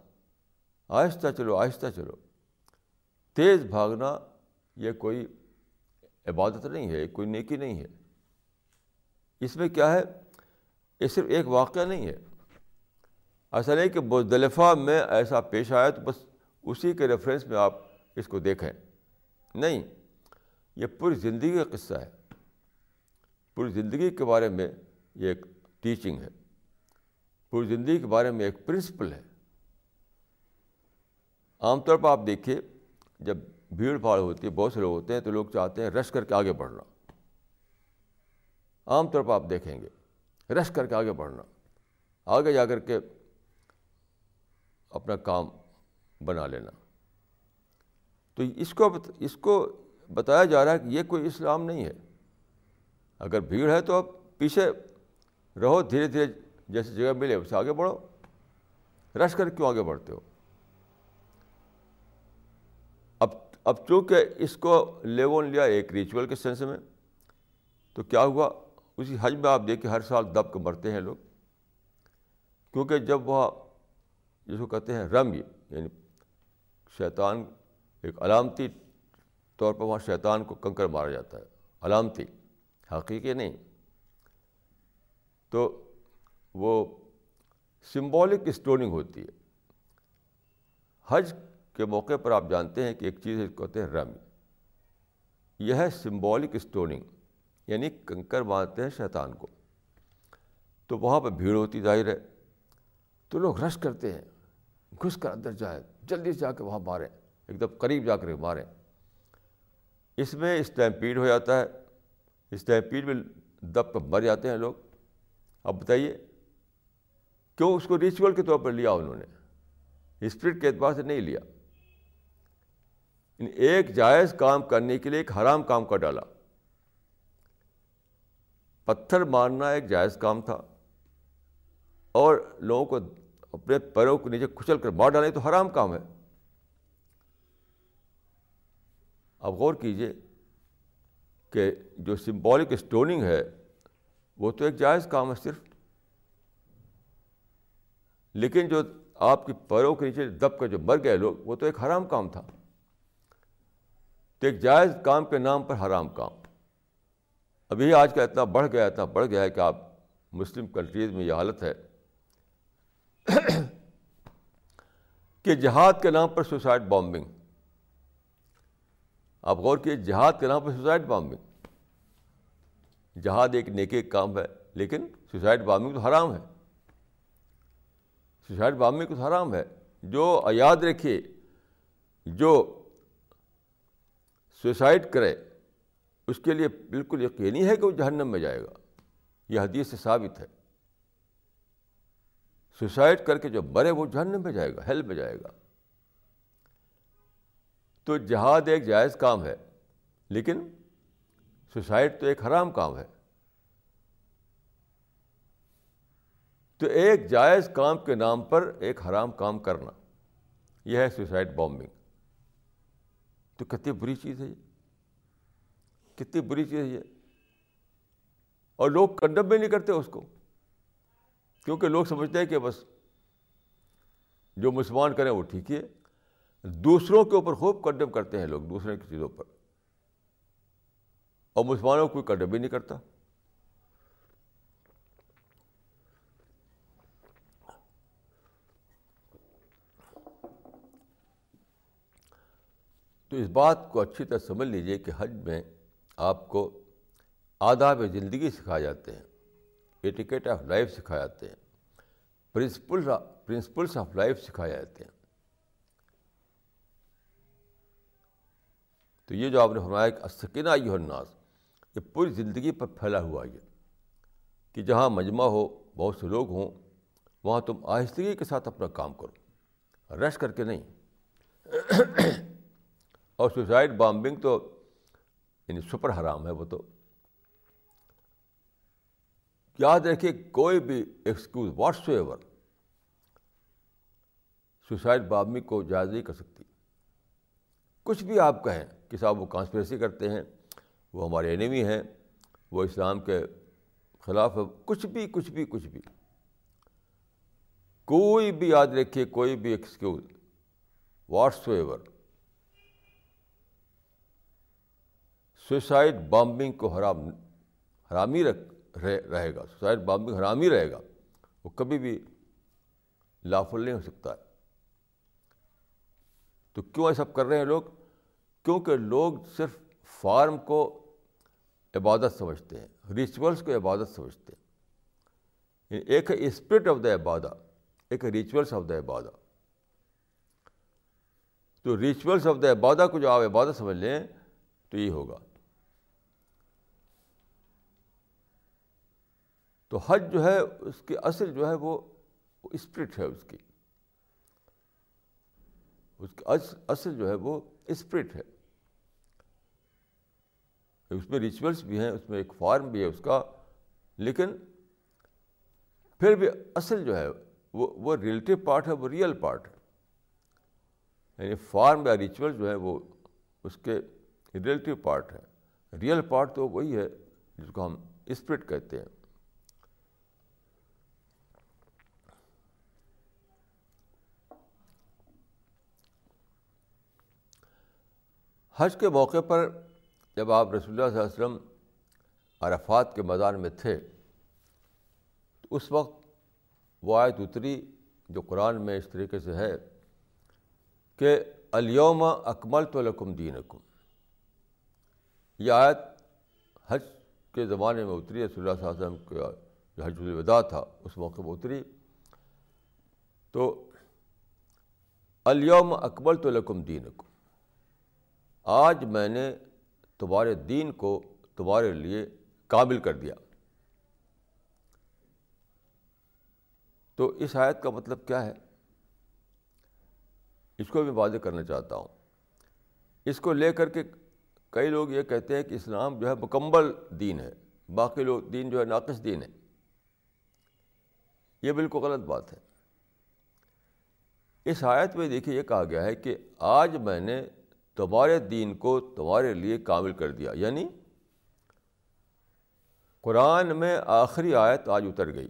آہستہ چلو آہستہ چلو۔ تیز بھاگنا یہ کوئی عبادت نہیں ہے، کوئی نیکی نہیں ہے۔ اس میں کیا ہے؟ یہ صرف ایک واقعہ نہیں ہے۔ ایسا نہیں کہ بزدلفہ میں ایسا پیش آیا تو بس اسی کے ریفرنس میں آپ اس کو دیکھیں۔ نہیں، یہ پوری زندگی کا قصہ ہے۔ پوری زندگی کے بارے میں یہ ایک ٹیچنگ ہے۔ پوری زندگی کے بارے میں ایک پرنسپل ہے۔ عام طور پر آپ دیکھیے جب بھیڑ بھاڑ ہوتی ہے، بہت سے لوگ ہوتے ہیں تو لوگ چاہتے ہیں رش کر کے آگے بڑھنا۔ عام طور پر آپ دیکھیں گے، رش کر کے آگے بڑھنا۔ آگے جا کر کے اپنا کام بنا لینا۔ تو اس کو اس کو بتایا جا رہا ہے کہ یہ کوئی اسلام نہیں ہے۔ اگر بھیڑ ہے تو اب پیچھے رہو، دھیرے دھیرے جیسی جگہ ملے اسے آگے بڑھو۔ رش کر کیوں آگے بڑھتے ہو؟ اب چونکہ اس کو لیون لیا ایک ریچول کے سینس میں، تو کیا ہوا؟ اسی حج میں آپ دیکھیں ہر سال دب کے مرتے ہیں لوگ۔ کیونکہ جب وہ جس کو کہتے ہیں رم یعنی شیطان ایک علامتی طور پر وہاں شیطان کو کنکر مارا جاتا ہے۔ علامتی، حقیقی نہیں۔ تو وہ سمبولک اسٹوننگ ہوتی ہے۔ حج کے موقع پر آپ جانتے ہیں کہ ایک چیز کہتے ہیں رمی۔ یہ ہے سمبولک اسٹوننگ یعنی کنکر مارتے ہیں شیطان کو۔ تو وہاں پہ بھیڑ ہوتی ظاہر ہے۔ تو لوگ رش کرتے ہیں، گھس کر اندر جائیں، جلدی سے جا کے وہاں ماریں، ایک دم قریب جا کر ماریں۔ اس میں اسٹیمپیڈ ہو جاتا ہے۔ اسٹیمپیڈ میں دب پر مر جاتے ہیں لوگ۔ اب بتائیے، کیوں اس کو ریچول کے طور پر لیا انہوں نے؟ اسپرٹ کے اعتبار سے نہیں لیا۔ یعنی ایک جائز کام کرنے کے لیے ایک حرام کام کا ڈالا۔ پتھر مارنا ایک جائز کام تھا۔ اور لوگوں کو اپنے پیروں کو نیچے کچل کر مار ڈالیں تو حرام کام ہے۔ اب غور کیجیے کہ جو سمبولک اسٹوننگ ہے، وہ تو ایک جائز کام ہے صرف۔ لیکن جو آپ کی پیروں کے نیچے دب کر جو مر گئے لوگ، وہ تو ایک حرام کام تھا۔ تو ایک جائز کام کے نام پر حرام کام۔ ابھی آج کا اتنا بڑھ گیا، اتنا بڑھ گیا ہے کہ آپ مسلم کنٹریز میں یہ حالت ہے کہ جہاد کے نام پر سوسائڈ بامبنگ۔ آپ غور کیے جہاد کے نام پر سوسائڈ بامبنگ۔ جہاد ایک نیکی کام ہے، لیکن سوسائڈ بامبنگ تو حرام ہے۔ سوسائڈ بامبنگ تو حرام ہے۔ جو یاد رکھیے، جو سوسائڈ کرے، اس کے لیے بالکل یقینی ہے کہ وہ جہنم میں جائے گا۔ یہ حدیث سے ثابت ہے۔ سوسائڈ کر کے جو مرے، وہ جہنم میں جائے گا، ہیل میں جائے گا۔ تو جہاد ایک جائز کام ہے، لیکن سوسائڈ تو ایک حرام کام ہے۔ تو ایک جائز کام کے نام پر ایک حرام کام کرنا، یہ ہے سوسائڈ بامبنگ تو کتنی بری چیز ہے یہ؟ کتنی بری چیز ہے یہ؟ اور لوگ کنڈم بھی نہیں کرتے اس کو، کیونکہ لوگ سمجھتے ہیں کہ بس جو مسلمان کریں وہ ٹھیک ہی ہے۔ دوسروں کے اوپر خوب کنڈم کرتے ہیں لوگ، دوسرے کی چیزوں پر۔ اور مسلمانوں کو کوئی کنڈم بھی نہیں کرتا۔ تو اس بات کو اچھی طرح سمجھ لیجیے کہ حج میں آپ کو آداب زندگی سکھائے جاتے ہیں ایٹیکیٹ آف لائف سکھائے جاتے ہیں پرنسپل پرنسپلس آف لائف سکھائے جاتے ہیں۔ تو یہ جو آپ نے فرمایا کہ سکینہ یہ الناس، یہ پوری زندگی پر پھیلا ہوا یہ کہ جہاں مجمع ہو، بہت سے لوگ ہوں، وہاں تم آہستگی کے ساتھ اپنا کام کرو، رش کر کے نہیں۔ اور سوسائڈ بامبنگ تو یعنی سپر حرام ہے وہ تو۔ یاد رکھیے کوئی بھی excuse whatsoever suicide bombing کو جائز نہیں کر سکتی۔ کچھ بھی آپ کہیں کہ صاحب وہ کانسپریسی کرتے ہیں، وہ ہمارے اینیمی ہیں، وہ اسلام کے خلاف کچھ بھی کچھ بھی کچھ بھی۔ کوئی بھی یاد رکھیے، کوئی بھی excuse whatsoever suicide bombing کو حرام حرامی رکھ رہے گا۔ سوسائڈ بامبنگ حرام ہی رہے گا۔ وہ کبھی بھی لافل نہیں ہو سکتا۔ ہے تو کیوں یہ سب کر رہے ہیں لوگ؟ کیونکہ لوگ صرف فارم کو عبادت سمجھتے ہیں ریچولس کو عبادت سمجھتے ہیں۔ یعنی ایک ہے اسپرٹ آف دا عبادہ، ایک ہے ریچولس آف دا عبادہ۔ تو ریچولس آف دا عبادہ کو جو آپ عبادت سمجھ لیں، تو یہ ہوگا۔ تو حج جو ہے، اس کی اصل جو ہے، وہ اسپرٹ ہے اس کی۔ اس کی اصل جو ہے، وہ اسپرٹ ہے۔ اس میں ریچولس بھی ہیں، اس میں ایک فارم بھی ہے اس کا، لیکن پھر بھی اصل جو ہے، وہ وہ ریلیٹیو پارٹ ہے، وہ ریئل پارٹ ہے۔ یعنی فارم یا ریچول جو ہے، وہ اس کے ریلیٹیو پارٹ ہے۔ ریئل پارٹ تو وہی ہے، جس کو ہم اسپرٹ کہتے ہیں۔ حج کے موقع پر جب آپ رسول اللہ صلی اللہ علیہ وسلم عرفات کے میدان میں تھے، تو اس وقت وہ آیت اتری جو قرآن میں اس طریقے سے ہے کہ الیوم اکمل تو لکم دین یہ آیت حج کے زمانے میں اتری، رسول اللہ صلی اللہ علیہ وسلم کا جو حج الوداع تھا، اس موقع پہ اتری۔ تو الیوم اکمل تو لکم دین آج میں نے تمہارے دین کو تمہارے لیے قابل کر دیا۔ تو اس آیت کا مطلب کیا ہے؟ اس کو بھی واضح کرنا چاہتا ہوں۔ اس کو لے کر کے کئی لوگ یہ کہتے ہیں کہ اسلام جو ہے مکمل دین ہے، باقی لوگ دین جو ہے ناقص دین ہے۔ یہ بالکل غلط بات ہے۔ اس آیت میں دیکھیے یہ کہا گیا ہے کہ آج میں نے تمہارے دین کو تمہارے لیے کامل کر دیا۔ یعنی قرآن میں آخری آیت آج اتر گئی۔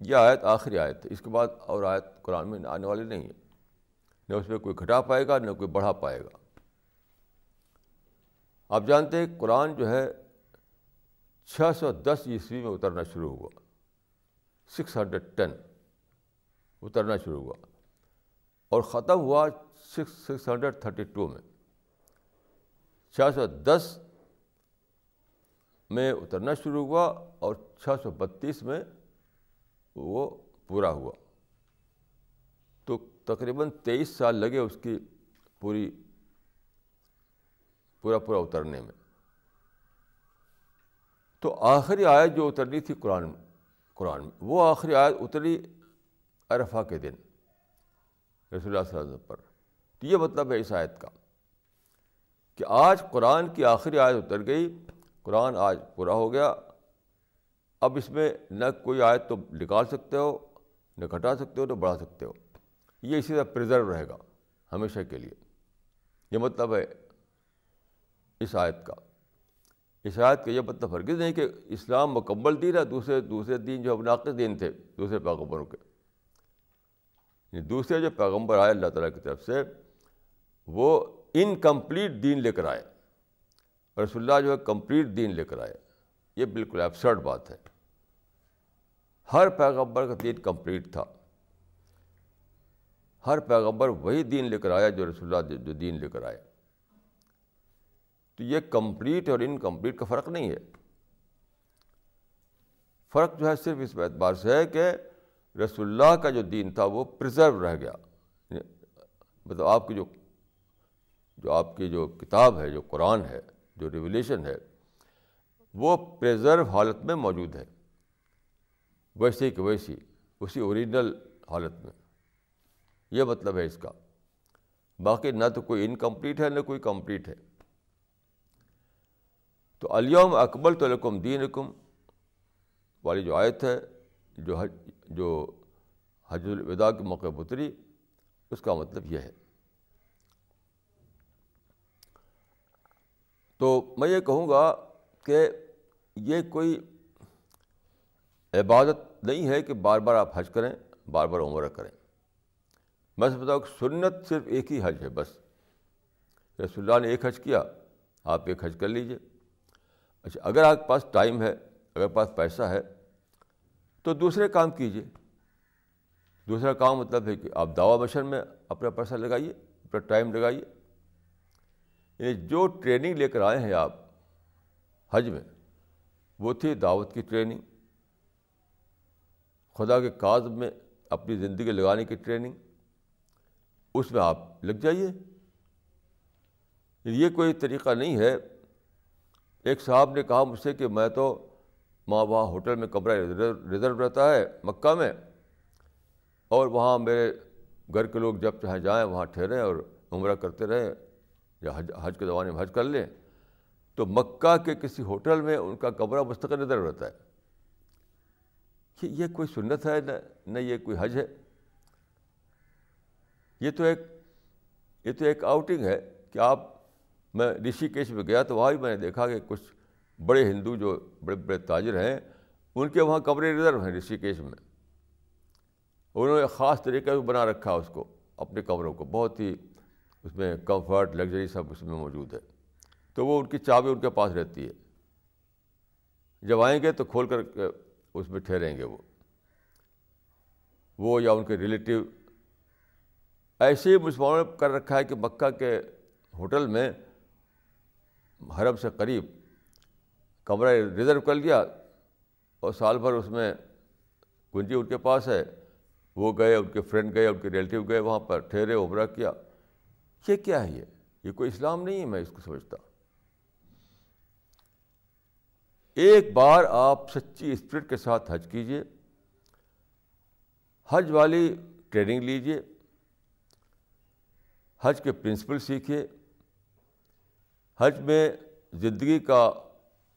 یہ آیت آخری آیت ہے۔ اس کے بعد اور آیت قرآن میں آنے والی نہیں ہے۔ نہ اس میں کوئی گھٹا پائے گا، نہ کوئی بڑھا پائے گا۔ آپ جانتے ہیں، قرآن جو ہے چھ سو دس عیسوی میں اترنا شروع ہوا۔ سکس ہنڈریڈ ٹین اترنا شروع ہوا۔ اور ختم ہوا six six hundred thirty two میں۔ چھ سو دس میں اترنا شروع ہوا اور چھ سو بتیس میں وہ پورا ہوا۔ تو تقریباً تیئیس سال لگے اس کی پوری، پورا پورا اترنے میں۔ تو آخری آیت جو اترنی تھی قرآن قرآن میں، وہ آخری آیت اتری عرفہ کے دن۔ رسول اللہ صلی اللہ علیہ وسلم پر۔ تو یہ مطلب ہے اس آیت کا کہ آج قرآن کی آخری آیت اتر گئی، قرآن آج پورا ہو گیا۔ اب اس میں نہ کوئی آیت تو نکال سکتے ہو، نہ گھٹا سکتے ہو، نہ بڑھا سکتے ہو۔ یہ اسی طرح پرزرو رہے گا ہمیشہ کے لیے۔ یہ مطلب ہے اس آیت کا۔ اس آیت کا یہ مطلب ہرگز نہیں کہ اسلام مکمل دین ہے، دوسرے دوسرے دین جو ناقص دین تھے، دوسرے پیغمبروں کے۔ یعنی دوسرے جو پیغمبر آئے اللہ تعالیٰ کی طرف سے، وہ انکمپلیٹ دین لے کر آئے۔ رسول اللہ جو ہے کمپلیٹ دین لے کر آئے۔ یہ بالکل ایبسرڈ بات ہے۔ ہر پیغمبر کا دین کمپلیٹ تھا۔ ہر پیغمبر وہی دین لے کر آیا جو رسول اللہ جو دین لے کر آیا تو یہ کمپلیٹ اور انکمپلیٹ کا فرق نہیں ہے۔ فرق جو ہے صرف اس اعتبار سے ہے کہ رسول اللہ کا جو دین تھا وہ پرزرو رہ گیا۔ یعنی مطلب آپ کی جو جو آپ کی جو کتاب ہے، جو قرآن ہے، جو ریولیشن ہے، وہ پریزرو حالت میں موجود ہے۔ ویسے کہ ویسی، اسی اوریجنل حالت میں۔ یہ مطلب ہے اس کا۔ باقی نہ تو کوئی انکمپلیٹ ہے، نہ کوئی کمپلیٹ ہے۔ تو علیوم اکبل تو لکم دین والی جو آیت ہے، جو حج جو حج الوداع کے موقع پتری اس کا مطلب یہ ہے۔ تو میں یہ کہوں گا کہ یہ کوئی عبادت نہیں ہے کہ بار بار آپ حج کریں، بار بار عمرہ کریں۔ میں بتاؤں کہ سنت صرف ایک ہی حج ہے، بس۔ رسول اللہ نے ایک حج کیا، آپ ایک حج کر لیجیے اچھا اگر آپ کے پاس ٹائم ہے، اگر پاس پیسہ ہے تو دوسرے کام کیجیے دوسرا کام مطلب ہے کہ آپ دعوی مشن میں اپنا پیسہ لگائیے، اپنا ٹائم لگائیے۔ یعنی جو ٹریننگ لے کر آئے ہیں آپ حج میں، وہ تھی دعوت کی ٹریننگ۔ خدا کے کاز میں اپنی زندگی لگانے کی ٹریننگ۔ اس میں آپ لگ جائیے۔ یعنی یہ کوئی طریقہ نہیں ہے۔ ایک صاحب نے کہا مجھ سے کہ میں تو ماں وہاں ہوٹل میں کمرہ ریزرو رہتا ہے، مکہ میں۔ اور وہاں میرے گھر کے لوگ جب چاہے جائیں، وہاں ٹھہریں اور عمرہ کرتے رہیں یا حج حج کے زمانے میں حج کر لیں۔ تو مکہ کے کسی ہوٹل میں ان کا کمرہ مستقل ریزرو رہتا ہے۔ کہ یہ کوئی سنت ہے، نہ نہ یہ کوئی حج ہے۔ یہ تو ایک یہ تو ایک آؤٹنگ ہے کہ آپ میں رشی کیش میں گیا تو وہاں بھی میں نے دیکھا کہ کچھ بڑے ہندو جو بڑے بڑے تاجر ہیں، ان کے وہاں کمرے ریزرو ہیں رشی کیش میں۔ انہوں نے خاص طریقے سے بنا رکھا اس کو اپنے کمروں کو۔ بہت ہی اس میں کمفرٹ، لگژری سب اس میں موجود ہے۔ تو وہ ان کی چابی ان کے پاس رہتی ہے۔ جب آئیں گے تو کھول کر کے اس میں ٹھہریں گے وہ۔ وہ یا ان کے ریلیٹیو۔ ایسے ہی مسلمانوں نے کر رکھا ہے کہ مکہ کے ہوٹل میں حرم سے قریب کمرہ ریزرو کر لیا اور سال بھر اس میں کنجی ان کے پاس ہے، وہ گئے، ان کے فرینڈ گئے، ان کے ریلیٹیو گئے، وہاں پر ٹھہرے، عمرہ کیا۔ یہ کیا ہے یہ؟ یہ کوئی اسلام نہیں ہے، میں اس کو سمجھتا ایک بار آپ سچی اسپرٹ کے ساتھ حج کیجیے حج والی ٹریننگ لیجیے حج کے پرنسپل سیکھیے حج میں زندگی کا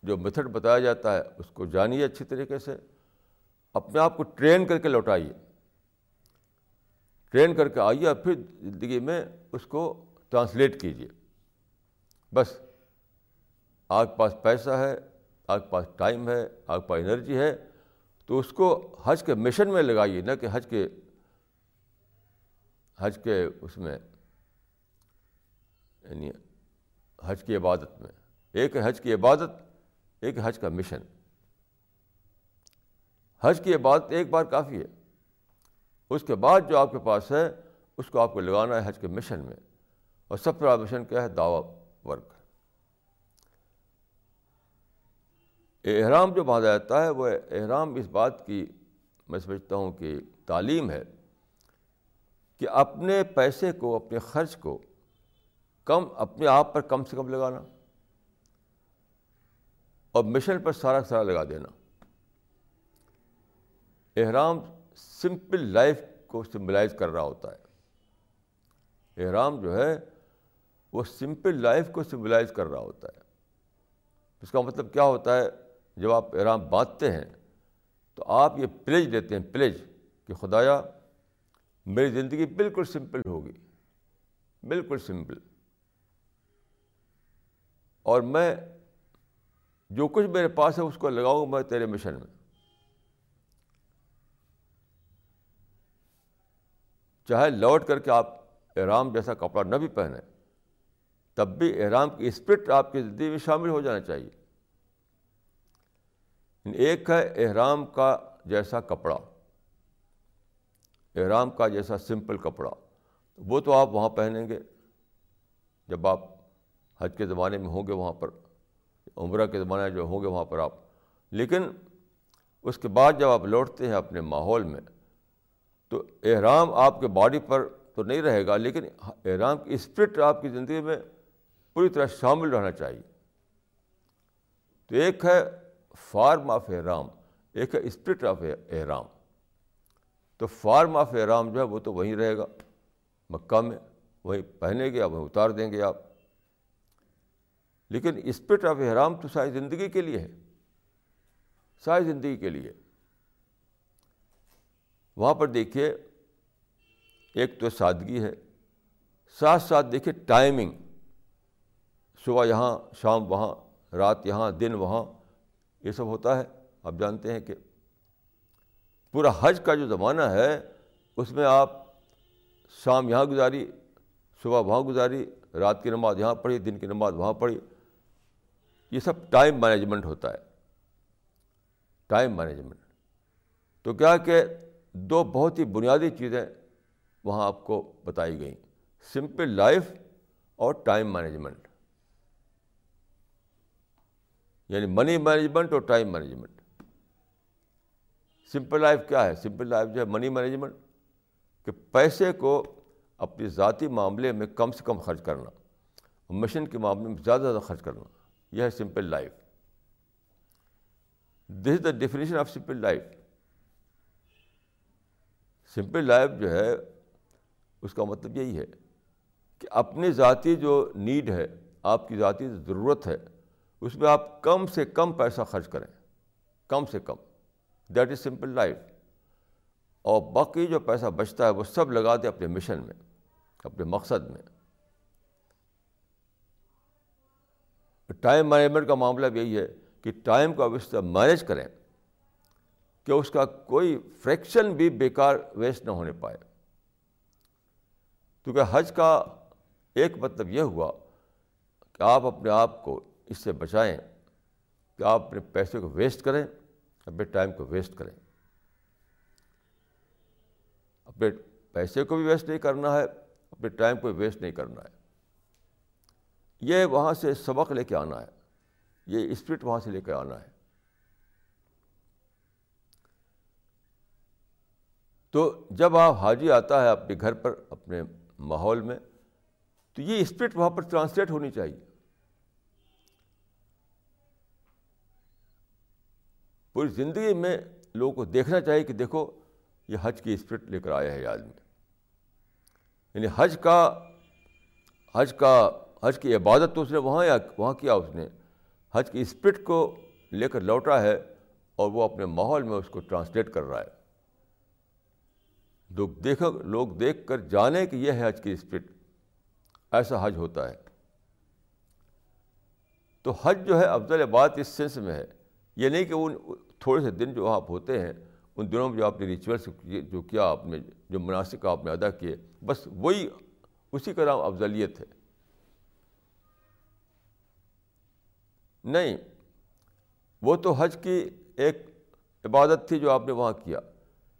جو میتھڈ بتایا جاتا ہے، اس کو جانیے اچھی طریقے سے۔ اپنے آپ کو ٹرین کر کے لوٹائیے۔ ٹرین کر کے آئیے اور پھر زندگی میں اس کو ٹرانسلیٹ کیجیے۔ بس آپ کے پاس پیسہ ہے آپ کے پاس ٹائم ہے آپ کے پاس انرجی ہے، تو اس کو حج کے مشن میں لگائیے، نہ کہ حج کے حج کے اس میں یعنی حج کی عبادت میں۔ ایک ہے حج کی عبادت ایک حج کا مشن۔ حج کی عبادت ایک بار کافی ہے۔ اس کے بعد جو آپ کے پاس ہے، اس کو آپ کو لگانا ہے حج کے مشن میں۔ اور سب سے بڑا مشن کیا ہے، دعوی ورک۔ احرام جو باندھا جاتا ہے، وہ احرام اس بات کی میں سمجھتا ہوں کہ تعلیم ہے کہ اپنے پیسے کو، اپنے خرچ کو کم، اپنے آپ پر کم سے کم لگانا۔ اور مشن پر سارا سارا لگا دینا۔ احرام سمپل لائف کو سمبلائز کر رہا ہوتا ہے۔ احرام جو ہے، وہ سمپل لائف کو سمبلائز کر رہا ہوتا ہے۔ اس کا مطلب کیا ہوتا ہے؟ جب آپ احرام باندھتے ہیں، تو آپ یہ پلیج دیتے ہیں پلیج کہ خدایا، میری زندگی بالکل سمپل ہوگی۔ بالکل سمپل اور میں جو کچھ میرے پاس ہے اس کو لگاؤں میں تیرے مشن میں۔ چاہے لوٹ کر کے آپ احرام جیسا کپڑا نہ بھی پہنیں، تب بھی احرام کی اسپرٹ آپ کی زندگی میں شامل ہو جانا چاہیے۔ ایک ہے احرام کا جیسا کپڑا۔ احرام کا جیسا سمپل کپڑا۔ وہ تو آپ وہاں پہنیں گے۔ جب آپ حج کے زمانے میں ہوں گے وہاں پر۔ عمرہ کے زمانے جو ہوں گے وہاں پر آپ۔ لیکن اس کے بعد جب آپ لوٹتے ہیں اپنے ماحول میں، تو احرام آپ کے باڈی پر تو نہیں رہے گا، لیکن احرام کی اسپرٹ آپ کی زندگی میں پوری طرح شامل رہنا چاہیے۔ تو ایک ہے فارم آف احرام، ایک ہے اسپرٹ آف احرام۔ تو فارم آف احرام جو ہے وہ تو وہیں رہے گا، مکہ میں، وہیں پہنے گے یا وہیں اتار دیں گے آپ۔ لیکن اسپرٹ آف احرام تو ساری زندگی کے لیے ہے۔ ساری زندگی کے لیے۔ وہاں پر دیکھیے، ایک تو سادگی ہے۔ ساتھ ساتھ دیکھیے ٹائمنگ۔ صبح یہاں، شام وہاں، رات یہاں، دن وہاں، یہ سب ہوتا ہے۔ آپ جانتے ہیں کہ پورا حج کا جو زمانہ ہے، اس میں آپ شام یہاں گزاری، صبح وہاں گزاری، رات کی نماز یہاں پڑھی، دن کی نماز وہاں پڑھی۔ یہ سب ٹائم مینجمنٹ ہوتا ہے۔ ٹائم مینجمنٹ تو کیا کہ دو بہت ہی بنیادی چیزیں وہاں آپ کو بتائی گئیں۔ سمپل لائف اور ٹائم مینجمنٹ یعنی منی مینجمنٹ اور ٹائم مینجمنٹ سمپل لائف کیا ہے؟ سمپل لائف جو ہے منی مینجمنٹ کہ پیسے کو اپنی ذاتی معاملے میں کم سے کم خرچ کرنا۔ مشین کے معاملے میں زیادہ زیادہ خرچ کرنا۔ یہ ہے simple life this is the definition of simple life simple life جو ہے، اس کا مطلب یہی ہے کہ اپنی ذاتی جو نیڈ ہے، آپ کی ذاتی ضرورت ہے، اس میں آپ کم سے کم پیسہ خرچ کریں۔ کم سے کم۔ دیٹ از سمپل لائف اور باقی جو پیسہ بچتا ہے، وہ سب لگا دیں اپنے مشن میں، اپنے مقصد میں۔ ٹائم مینجمنٹ کا معاملہ بھی یہی ہے کہ ٹائم کو اب اس طرح مینیج کریں کہ اس کا کوئی فریکشن بھی بیکار ویسٹ نہ ہونے پائے۔ کیونکہ حج کا ایک مطلب یہ ہوا کہ آپ اپنے آپ کو اس سے بچائیں کہ آپ اپنے پیسے کو ویسٹ کریں، اپنے ٹائم کو ویسٹ کریں۔ اپنے پیسے کو بھی ویسٹ نہیں کرنا ہے، اپنے ٹائم کو بھی ویسٹ نہیں کرنا ہے۔ یہ وہاں سے سبق لے کے آنا ہے۔ یہ اسپرٹ وہاں سے لے کے آنا ہے۔ تو جب آپ حاجی آتا ہے اپنے گھر پر، اپنے ماحول میں، تو یہ اسپرٹ وہاں پر ٹرانسلیٹ ہونی چاہیے۔ پوری زندگی میں لوگوں کو دیکھنا چاہیے کہ دیکھو، یہ حج کی اسپرٹ لے کر آیا ہے آدمی۔ یعنی حج کا حج کا حج کی عبادت تو اس نے وہاں یا وہاں کیا اس نے؟ حج کی اسپرٹ کو لے کر لوٹا ہے اور وہ اپنے ماحول میں اس کو ٹرانسلیٹ کر رہا ہے۔ لوگ دیکھو لوگ دیکھ کر جانے کہ یہ ہے حج کی اسپرٹ۔ ایسا حج ہوتا ہے۔ تو حج جو ہے افضل بات اس سینس میں ہے۔ یہ نہیں کہ ان تھوڑے سے دن جو آپ ہوتے ہیں، ان دنوں میں جو آپ نے ریچولس جو کیا آپ نے جو مناسب آپ نے ادا کیے، بس وہی اسی کا نام افضلیت ہے۔ نہیں، وہ تو حج کی ایک عبادت تھی جو آپ نے وہاں کیا،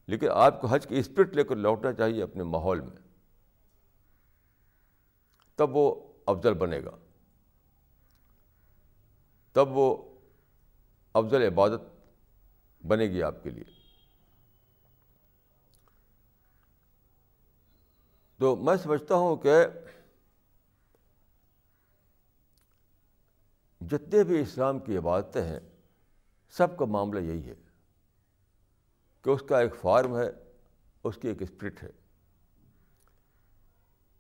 لیکن آپ کو حج کی اسپرٹ لے کر لوٹنا چاہیے اپنے ماحول میں۔ تب وہ افضل بنے گا۔ تب وہ افضل عبادت بنے گی آپ کے لیے۔ تو میں سمجھتا ہوں کہ جتنے بھی اسلام کی عبادتیں ہیں، سب کا معاملہ یہی ہے کہ اس کا ایک فارم ہے، اس کی ایک اسپرٹ ہے۔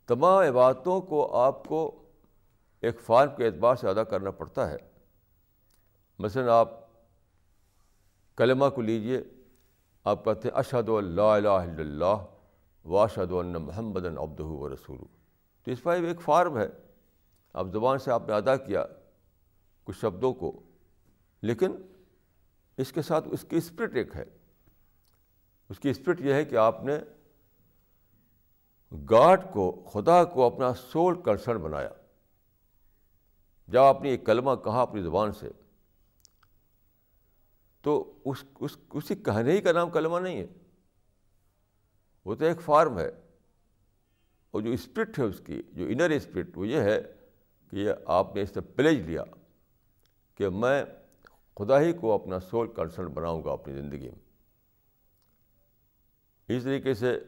تمام عبادتوں کو آپ کو ایک فارم کے اعتبار سے ادا کرنا پڑتا ہے۔ مثلاً آپ کلمہ کو لیجیے آپ کہتے ہیں اشد اللہ الہ الا اللہ واشد اللہ محمد ابد و رسول تو اس پر ایک فارم ہے۔ اب زبان سے آپ نے ادا کیا کچھ شبدوں کو۔ لیکن اس کے ساتھ اس کی اسپرٹ ایک ہے۔ اس کی اسپرٹ یہ ہے کہ آپ نے گاڈ کو، خدا کو اپنا سول کنسرن بنایا۔ جب آپ نے یہ کلمہ کہا اپنی زبان سے، تو اس اس، اسی کہنے ہی کا نام کلمہ نہیں ہے۔ وہ تو ایک فارم ہے۔ اور جو اسپرٹ ہے اس کی، جو انر اسپرٹ وہ یہ ہے کہ یہ آپ نے اس سے پلیج لیا۔ کہ میں خدا ہی کو اپنا سول کنسرن بناؤں گا اپنی زندگی میں۔ اس طریقے سے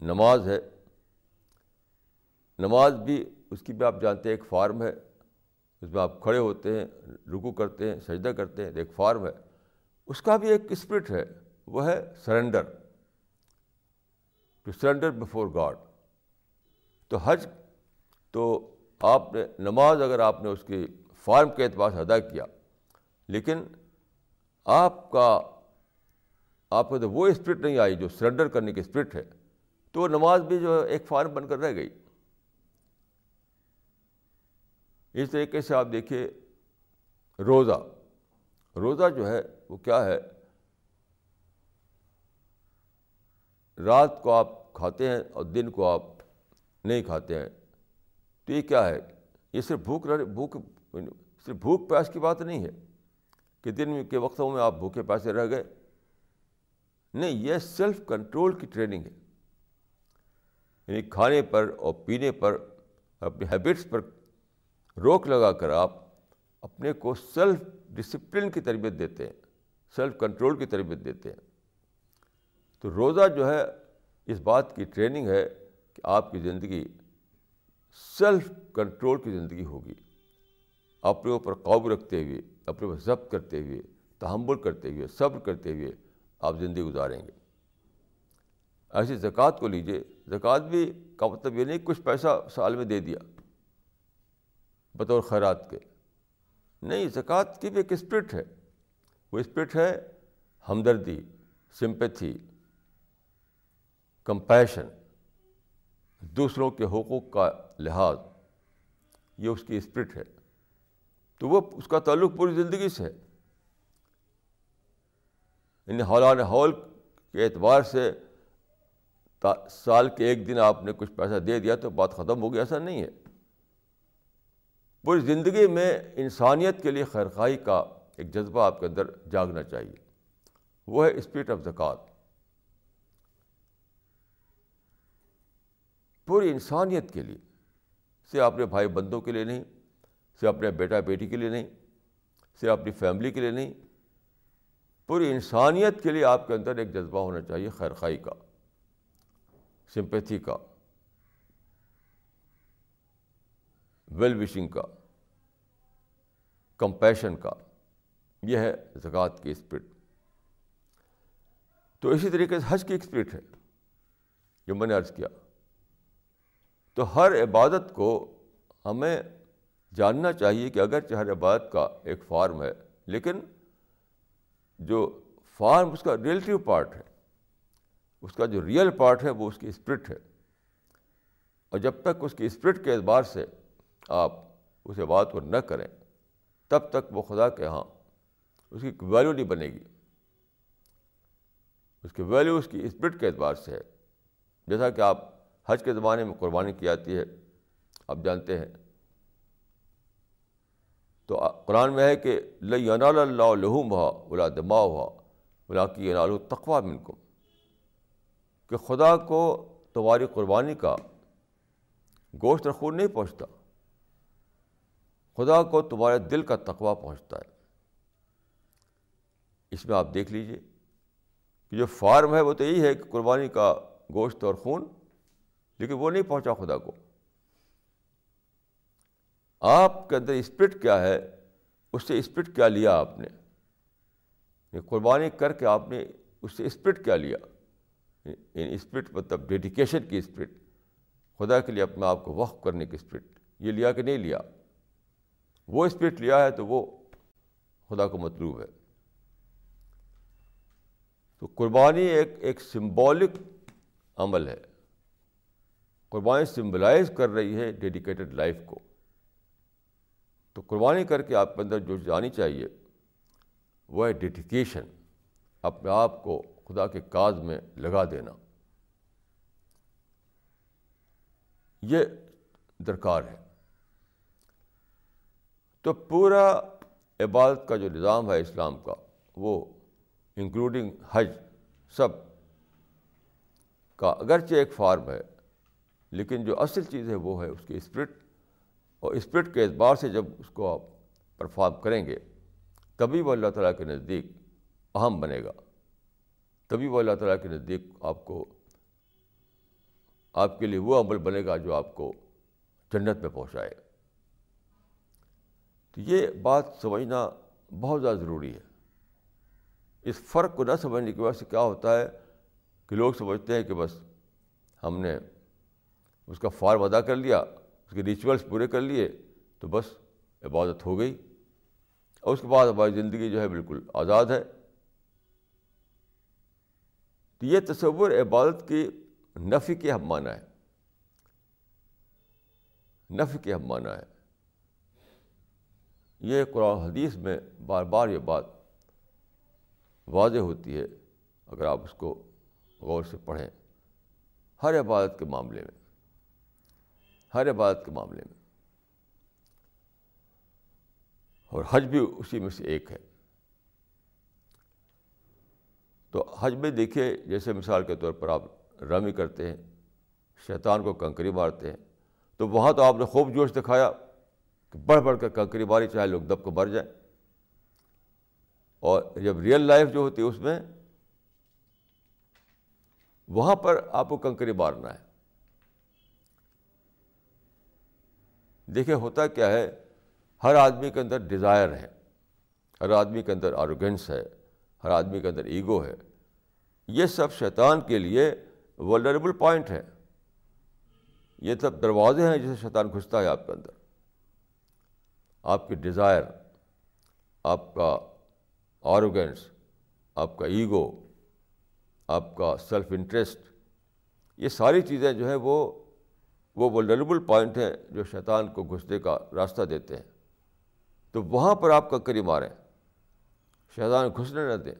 نماز ہے۔ نماز بھی اس کی بھی آپ جانتے ہیں، ایک فارم ہے۔ اس میں آپ کھڑے ہوتے ہیں رکو کرتے ہیں، سجدہ کرتے ہیں، ایک فارم ہے۔ اس کا بھی ایک اسپرٹ ہے، وہ ہے surrender to surrender before god. تو حج تو آپ نے، نماز اگر آپ نے اس کی فارم کے اعتبار سے ادا کیا۔ لیکن آپ کا آپ کو تو وہ اسپرٹ نہیں آئی جو سرنڈر کرنے کی اسپرٹ ہے، تو وہ نماز بھی جو ہے ایک فارم بن کر رہ گئی۔ اس طریقے سے آپ دیکھیے روزہ۔ روزہ جو ہے، وہ کیا ہے؟ رات کو آپ کھاتے ہیں اور دن کو آپ نہیں کھاتے ہیں۔ تو یہ کیا ہے؟ یہ صرف بھوک بھوک صرف بھوک پیاس کی بات نہیں ہے کہ دن کے وقتوں میں آپ بھوکے پیسے رہ گئے. نہیں، یہ سیلف کنٹرول کی ٹریننگ ہے. یعنی کھانے پر اور پینے پر اپنے ہیبٹس پر روک لگا کر آپ اپنے کو سیلف ڈسپلن کی تربیت دیتے ہیں، سیلف کنٹرول کی تربیت دیتے ہیں. تو روزہ جو ہے، اس بات کی ٹریننگ ہے کہ آپ کی زندگی سیلف کنٹرول کی زندگی ہوگی. اپنے اوپر قابو رکھتے ہوئے، اپنے اوپر ضبط کرتے ہوئے، تحمل کرتے ہوئے، صبر کرتے ہوئے آپ زندگی گزاریں گے۔ ایسی زکوٰۃ کو لیجیے زکوٰۃ بھی کا مطلب یہ نہیں کچھ پیسہ سال میں دے دیا بطور خیرات کے۔ نہیں، زکوٰۃ کی بھی ایک اسپرٹ ہے۔ وہ اسپرٹ ہے ہمدردی، سمپتھی، کمپیشن، دوسروں کے حقوق کا لحاظ۔ یہ اس کی اسپرٹ ہے۔ تو وہ اس کا تعلق پوری زندگی سے ہے۔ یعنی ہولان ہال کے اعتبار سے سال کے ایک دن آپ نے کچھ پیسہ دے دیا تو بات ختم ہو گیا ایسا نہیں ہے۔ پوری زندگی میں انسانیت کے لیے خیرخواہی کا ایک جذبہ آپ کے اندر جاگنا چاہیے۔ وہ ہے اسپرٹ آف زکوٰۃ پوری انسانیت کے لیے، صرف اپنے بھائی بندوں کے لیے نہیں صرف اپنے بیٹا بیٹی کے لیے نہیں، صرف اپنی فیملی کے لیے نہیں، پوری انسانیت کے لیے آپ کے اندر ایک جذبہ ہونا چاہیے خیر خائی کا سمپیتھی کا ویل وشنگ کا کمپیشن کا، یہ ہے زکوٰۃ کی اسپرٹ تو اسی طریقے سے حج کی اسپرٹ ہے، جو میں نے عرض کیا۔ تو ہر عبادت کو ہمیں جاننا چاہیے کہ اگرچہ ہر عبادت کا ایک فارم ہے، لیکن جو فارم، اس کا ریلیٹیو پارٹ ہے، اس کا جو ریئل پارٹ ہے، وہ اس کی اسپرٹ ہے۔ اور جب تک اس کی اسپرٹ کے اعتبار سے آپ اس بات کو نہ کریں، تب تک وہ خدا کے ہاں اس کی ویلیو نہیں بنے گی۔ اس کی ویلیو اس کی اسپرٹ کے اعتبار سے ہے۔ جیسا کہ آپ حج کے زمانے میں قربانی کی جاتی ہے، آپ جانتے ہیں۔ تو قرآن میں ہے کہ لنال اللہ لہوم ہوا الا دما ہوا الا کی تقوا من کو کہ خدا کو تمہاری قربانی کا گوشت خون نہیں پہنچتا۔ خدا کو تمہارے دل کا تقوا پہنچتا ہے۔ اس میں آپ دیکھ لیجیے کہ جو فارم ہے وہ تو یہی ہے کہ قربانی کا گوشت اور خون، لیکن وہ نہیں پہنچا خدا کو۔ آپ کے اندر اسپرٹ کیا ہے؟ اس سے اسپرٹ کیا لیا آپ نے؟ یعنی قربانی کر کے آپ نے اس سے اسپرٹ کیا لیا؟ یعنی اسپرٹ مطلب ڈیڈیکیشن کی اسپرٹ خدا کے لیے اپنے آپ کو وقف کرنے کی اسپرٹ یہ لیا کہ نہیں لیا؟ وہ اسپرٹ لیا ہے تو وہ خدا کو مطلوب ہے۔ تو قربانی ایک ایک سمبولک عمل ہے۔ قربانی سمبلائز کر رہی ہے ڈیڈیکیٹڈ لائف کو۔ تو قربانی کر کے آپ کے اندر جو جانی چاہیے، وہ ہے ڈیڈیکیشن اپنے آپ کو خدا کے کاز میں لگا دینا۔ یہ درکار ہے۔ تو پورا عبادت کا جو نظام ہے اسلام کا، وہ انکلوڈنگ حج، سب کا اگرچہ ایک فارم ہے، لیکن جو اصل چیز ہے وہ ہے اس کی اسپرٹ اور اسپرٹ کے اعتبار سے جب اس کو آپ پرفارم کریں گے، تبھی وہ اللہ تعالیٰ کے نزدیک اہم بنے گا۔ تبھی وہ اللہ تعالیٰ کے نزدیک آپ کو، آپ کے لیے وہ عمل بنے گا جو آپ کو جنت میں پہنچائے۔ تو یہ بات سمجھنا بہت زیادہ ضروری ہے۔ اس فرق کو نہ سمجھنے کی وجہ سے کیا ہوتا ہے کہ لوگ سمجھتے ہیں کہ بس ہم نے اس کا فارم ادا کر لیا اس کے ریچولس پورے کر لیے تو بس عبادت ہو گئی اور اس کے بعد ہماری زندگی جو ہے بالکل آزاد ہے۔ تو یہ تصور عبادت کی نفی کے ہم مانا ہے۔ نفی کے ہم مانا ہے۔ یہ قرآن حدیث میں بار بار یہ بات واضح ہوتی ہے۔ اگر آپ اس کو غور سے پڑھیں ہر عبادت کے معاملے میں۔ ہر عبادت کے معاملے میں۔ اور حج بھی اسی میں سے ایک ہے۔ تو حج میں دیکھیے، جیسے مثال کے طور پر آپ رمی کرتے ہیں، شیطان کو کنکری مارتے ہیں، تو وہاں تو آپ نے خوب جوش دکھایا کہ بڑھ بڑھ کر کنکری ماری، چاہے لوگ دب کو مر جائیں۔ اور جب ریئل لائف جو ہوتی ہے اس میں، وہاں پر آپ کو کنکری مارنا ہے۔ دیکھیں ہوتا کیا ہے، ہر آدمی کے اندر ڈیزائر ہے، ہر آدمی کے اندر آروگینس ہے، ہر آدمی کے اندر ایگو ہے۔ یہ سب شیطان کے لیے ولربل پوائنٹ ہے۔ یہ سب دروازے ہیں جسے شیطان گھستا ہے آپ کے اندر۔ آپ کی ڈیزائر آپ کا آروگینس آپ کا ایگو آپ کا سیلف انٹرسٹ یہ ساری چیزیں جو ہیں وہ وہ ولربل پوائنٹ ہیں جو شیطان کو گھسنے کا راستہ دیتے ہیں۔ تو وہاں پر آپ کا کری ماریں شیطان گھسنے نہ دیں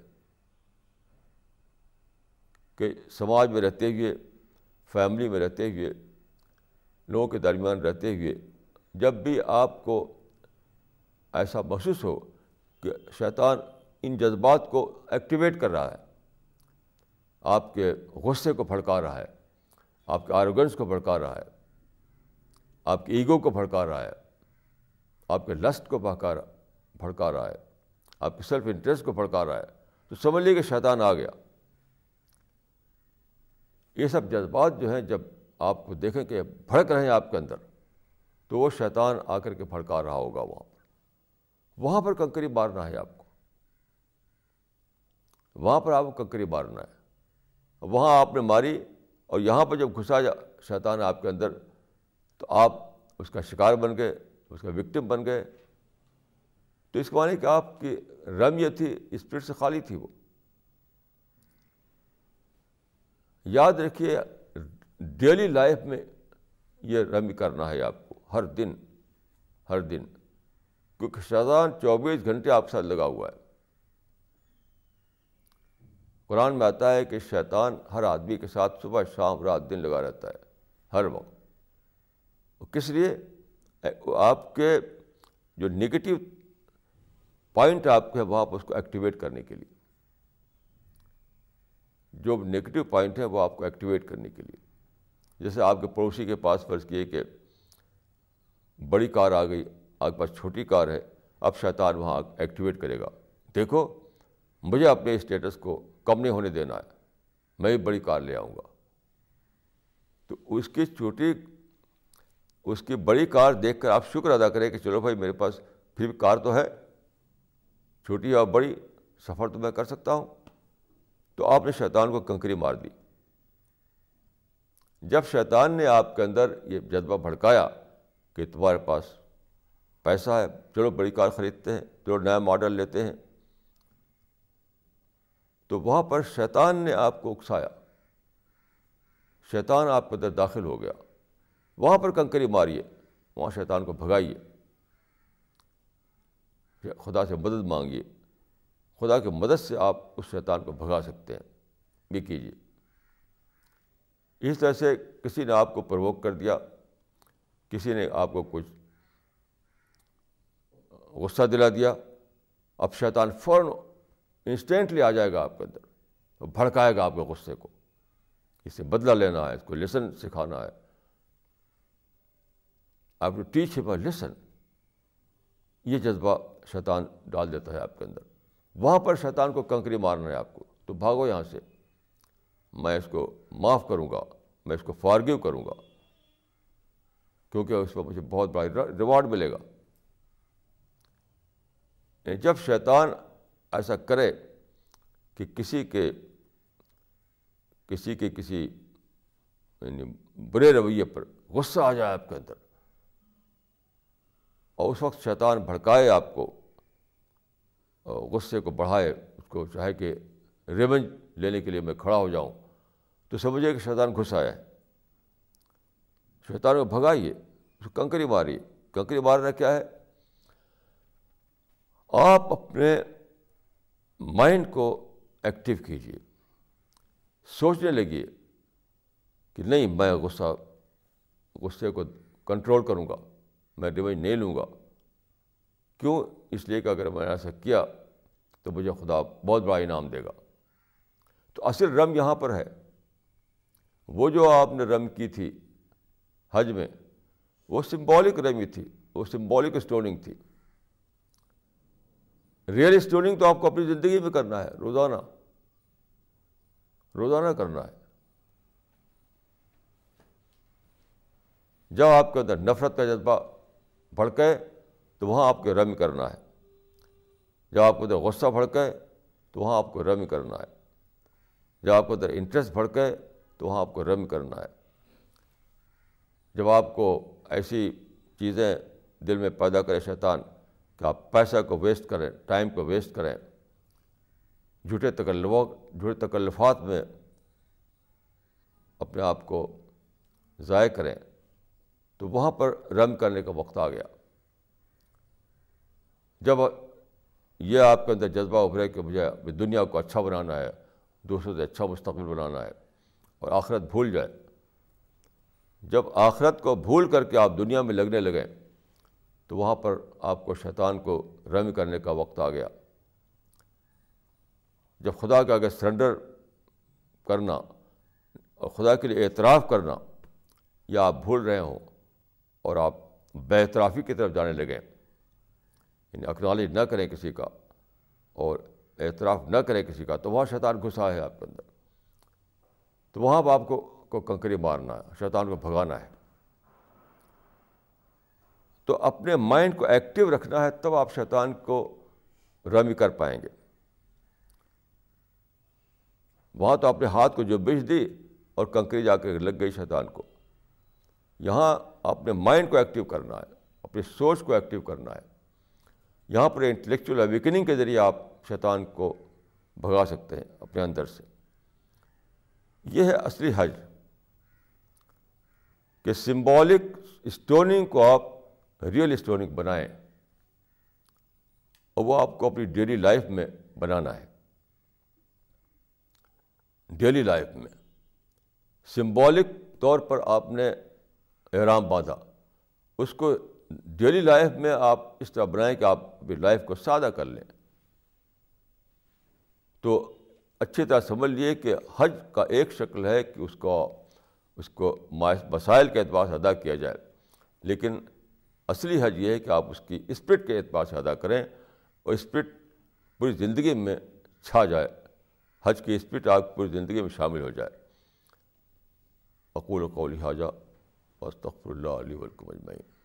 کہ سماج میں رہتے ہوئے فیملی میں رہتے ہوئے، لوگوں کے درمیان رہتے ہوئے جب بھی آپ کو ایسا محسوس ہو کہ شیطان ان جذبات کو ایکٹیویٹ کر رہا ہے، آپ کے غصے کو بھڑکا رہا ہے، آپ کے آروگنس کو بھڑکا رہا ہے آپ کے ایگو کو بھڑکا رہا ہے، آپ کے لسٹ کو بھڑکا رہا بھڑکا رہا ہے، آپ کے سیلف انٹرسٹ کو بھڑکا رہا ہے، تو سمجھ لیے کہ شیطان آ گیا۔ یہ سب جذبات جو ہیں، جب آپ کو دیکھیں کہ بھڑک رہے ہیں آپ کے اندر، تو وہ شیطان آ کر کے بھڑکا رہا ہوگا وہاں پر۔ وہاں پر کنکری مارنا ہے آپ کو۔ وہاں پر آپ کو کنکری مارنا ہے۔ وہاں آپ نے ماری اور یہاں پر جب گھسا جا، شیطان آپ کے اندر تو آپ اس کا شکار بن گئے، اس کا وکٹم بن گئے۔ تو اس معنی کہ آپ کی رم یہ تھی، اسپرٹ سے خالی تھی وہ۔ یاد رکھیے، ڈیلی لائف میں یہ رمی کرنا ہے آپ کو، ہر دن ہر دن۔ کیونکہ شیطان چوبیس گھنٹے آپ کے ساتھ لگا ہوا ہے۔ قرآن میں آتا ہے کہ شیطان ہر آدمی کے ساتھ صبح، شام، رات دن لگا رہتا ہے، ہر وقت۔ کس لیے؟ آپ کے جو نگیٹو پوائنٹ آپ کے ہے وہاں اس کو ایکٹیویٹ کرنے کے لیے۔ جو نگیٹو پوائنٹ ہے وہ آپ کو ایکٹیویٹ کرنے کے لیے۔ جیسے آپ کے پڑوسی کے پاس فرض کیے کہ بڑی کار آ گئی، آپ کے پاس چھوٹی کار ہے، اب شیطان وہاں ایکٹیویٹ کرے گا۔ دیکھو، مجھے اپنے اسٹیٹس کو کم نہیں ہونے دینا ہے، میں بھی بڑی کار لے آؤں گا۔ تو اس کی چھوٹی اس کی بڑی کار دیکھ کر آپ شکر ادا کریں کہ چلو بھائی میرے پاس پھر بھی کار تو ہے، چھوٹی اور بڑی سفر تو میں کر سکتا ہوں۔ تو آپ نے شیطان کو کنکری مار دی۔ جب شیطان نے آپ کے اندر یہ جذبہ بھڑکایا کہ تمہارے پاس پیسہ ہے، چلو بڑی کار خریدتے ہیں، چلو نیا ماڈل لیتے ہیں، تو وہاں پر شیطان نے آپ کو اکسایا۔ شیطان آپ کے اندر داخل ہو گیا۔ وہاں پر کنکری ماریے، وہاں شیطان کو بھگائیے، خدا سے مدد مانگیے۔ خدا کی مدد سے آپ اس شیطان کو بھگا سکتے ہیں۔ یہ کیجیے۔ اس طرح سے کسی نے آپ کو پروک کر دیا، کسی نے آپ کو کچھ غصہ دلا دیا، اب شیطان فوراً انسٹینٹلی آ جائے گا آپ کے اندر، بھڑکائے گا آپ کے غصے کو۔ اس سے بدلہ لینا ہے، اس کو لیسن سکھانا ہے۔ آپ ٹیچ ہم لسن، یہ جذبہ شیطان ڈال دیتا ہے آپ کے اندر۔ وہاں پر شیطان کو کنکری مارنا ہے آپ کو۔ تو بھاگو یہاں سے۔ میں اس کو معاف کروں گا، میں اس کو فارگیو کروں گا۔ کیونکہ اس پر مجھے بہت بڑا ریوارڈ ملے گا۔ یعنی جب شیطان ایسا کرے کہ کسی کے کسی کے کسی یعنی برے رویے پر غصہ آ جائے آپ کے اندر اور اس وقت شیطان بھڑکائے آپ کو غصے کو بڑھائے اس کو چاہے کہ ریونج لینے کے لیے میں کھڑا ہو جاؤں، تو سمجھے کہ شیطان گھس آیا ہے۔ شیطان کو بھگائیے، اس کو کنکری ماری کنکری مارنا کیا ہے؟ آپ اپنے مائنڈ کو ایکٹیو کیجیے، سوچنے لگیے کہ نہیں، میں غصہ، غصے کو کنٹرول کروں گا۔ میں ڈیویج نہیں لوں گا۔ کیوں؟ اس لیے کہ اگر میں نے ایسا کیا تو مجھے خدا بہت بڑا انعام دے گا۔ تو اصل رم یہاں پر ہے۔ وہ جو آپ نے رم کی تھی حج میں، وہ سمبولک رمی تھی، وہ سمبولک اسٹوننگ تھی۔ ریئل اسٹوننگ تو آپ کو اپنی زندگی میں کرنا ہے، روزانہ۔ روزانہ کرنا ہے۔ جب آپ کے اندر نفرت کا جذبہ بھڑکے تو وہاں آپ کو رم کرنا ہے۔ جب آپ کو ادھر غصہ بھڑکے تو وہاں آپ کو رم کرنا ہے۔ جب آپ کو ادھر انٹرسٹ بھڑکے تو وہاں آپ کو رم کرنا ہے۔ جب آپ کو ایسی چیزیں دل میں پیدا کرے شیطان کہ آپ پیسہ کو ویسٹ کریں ٹائم کو ویسٹ کریں، جھوٹے تکلفوں جھوٹے تکلفات میں اپنے آپ کو ضائع کریں۔ تو وہاں پر رم کرنے کا وقت آ گیا۔ جب یہ آپ کے اندر جذبہ ابھرے کہ مجھے دنیا کو اچھا بنانا ہے، دوسروں سے اچھا مستقبل بنانا ہے اور آخرت بھول جائے۔ جب آخرت کو بھول کر کے آپ دنیا میں لگنے لگیں تو وہاں پر آپ کو شیطان کو رم کرنے کا وقت آ گیا۔ جب خدا کے آگے سرنڈر کرنا اور خدا کے لیے اعتراف کرنا یا آپ بھول رہے ہوں۔ اور آپ بے اعترافی کی طرف جانے لگیں یعنی اکنالج نہ کریں کسی کا اور اعتراف نہ کریں کسی کا، تو وہاں شیطان گھسا ہے آپ کے اندر۔ تو وہاں آپ کو کو کنکری مارنا ہے، شیطان کو بھگانا ہے۔ تو اپنے مائنڈ کو ایکٹیو رکھنا ہے، تب آپ شیطان کو رمی کر پائیں گے۔ وہاں تو اپنے ہاتھ کو جو بیچ دی اور کنکری جا کے لگ گئی شیطان کو۔ یہاں اپنے مائنڈ کو ایکٹیو کرنا ہے، اپنی سوچ کو ایکٹیو کرنا ہے۔ یہاں پر انٹلیکچوئل اویکننگ کے ذریعے آپ شیطان کو بھگا سکتے ہیں اپنے اندر سے۔ یہ ہے اصلی حج۔ کہ سمبولک اسٹوننگ کو آپ ریئل اسٹوننگ بنائیں۔ اور وہ آپ کو اپنی ڈیلی لائف میں بنانا ہے۔ ڈیلی لائف میں۔ سمبولک طور پر آپ نے احرام باندھا۔ اس کو ڈیلی لائف میں آپ اس طرح بنائیں کہ آپ اپنی لائف کو سادہ کر لیں۔ تو اچھی طرح سمجھ لیے کہ حج کا ایک شکل ہے کہ اس کو اس کو مسائل کے اعتبار سے ادا کیا جائے۔ لیکن اصلی حج یہ ہے کہ آپ اس کی اسپرٹ کے اعتبار سے ادا کریں اور اسپرٹ پوری زندگی میں چھا جائے۔ حج کی اسپرٹ آپ پوری زندگی میں شامل ہو جائے۔ اقول و قول حاجہ۔ وسطر اللہ علیہ ولکم اجمعین۔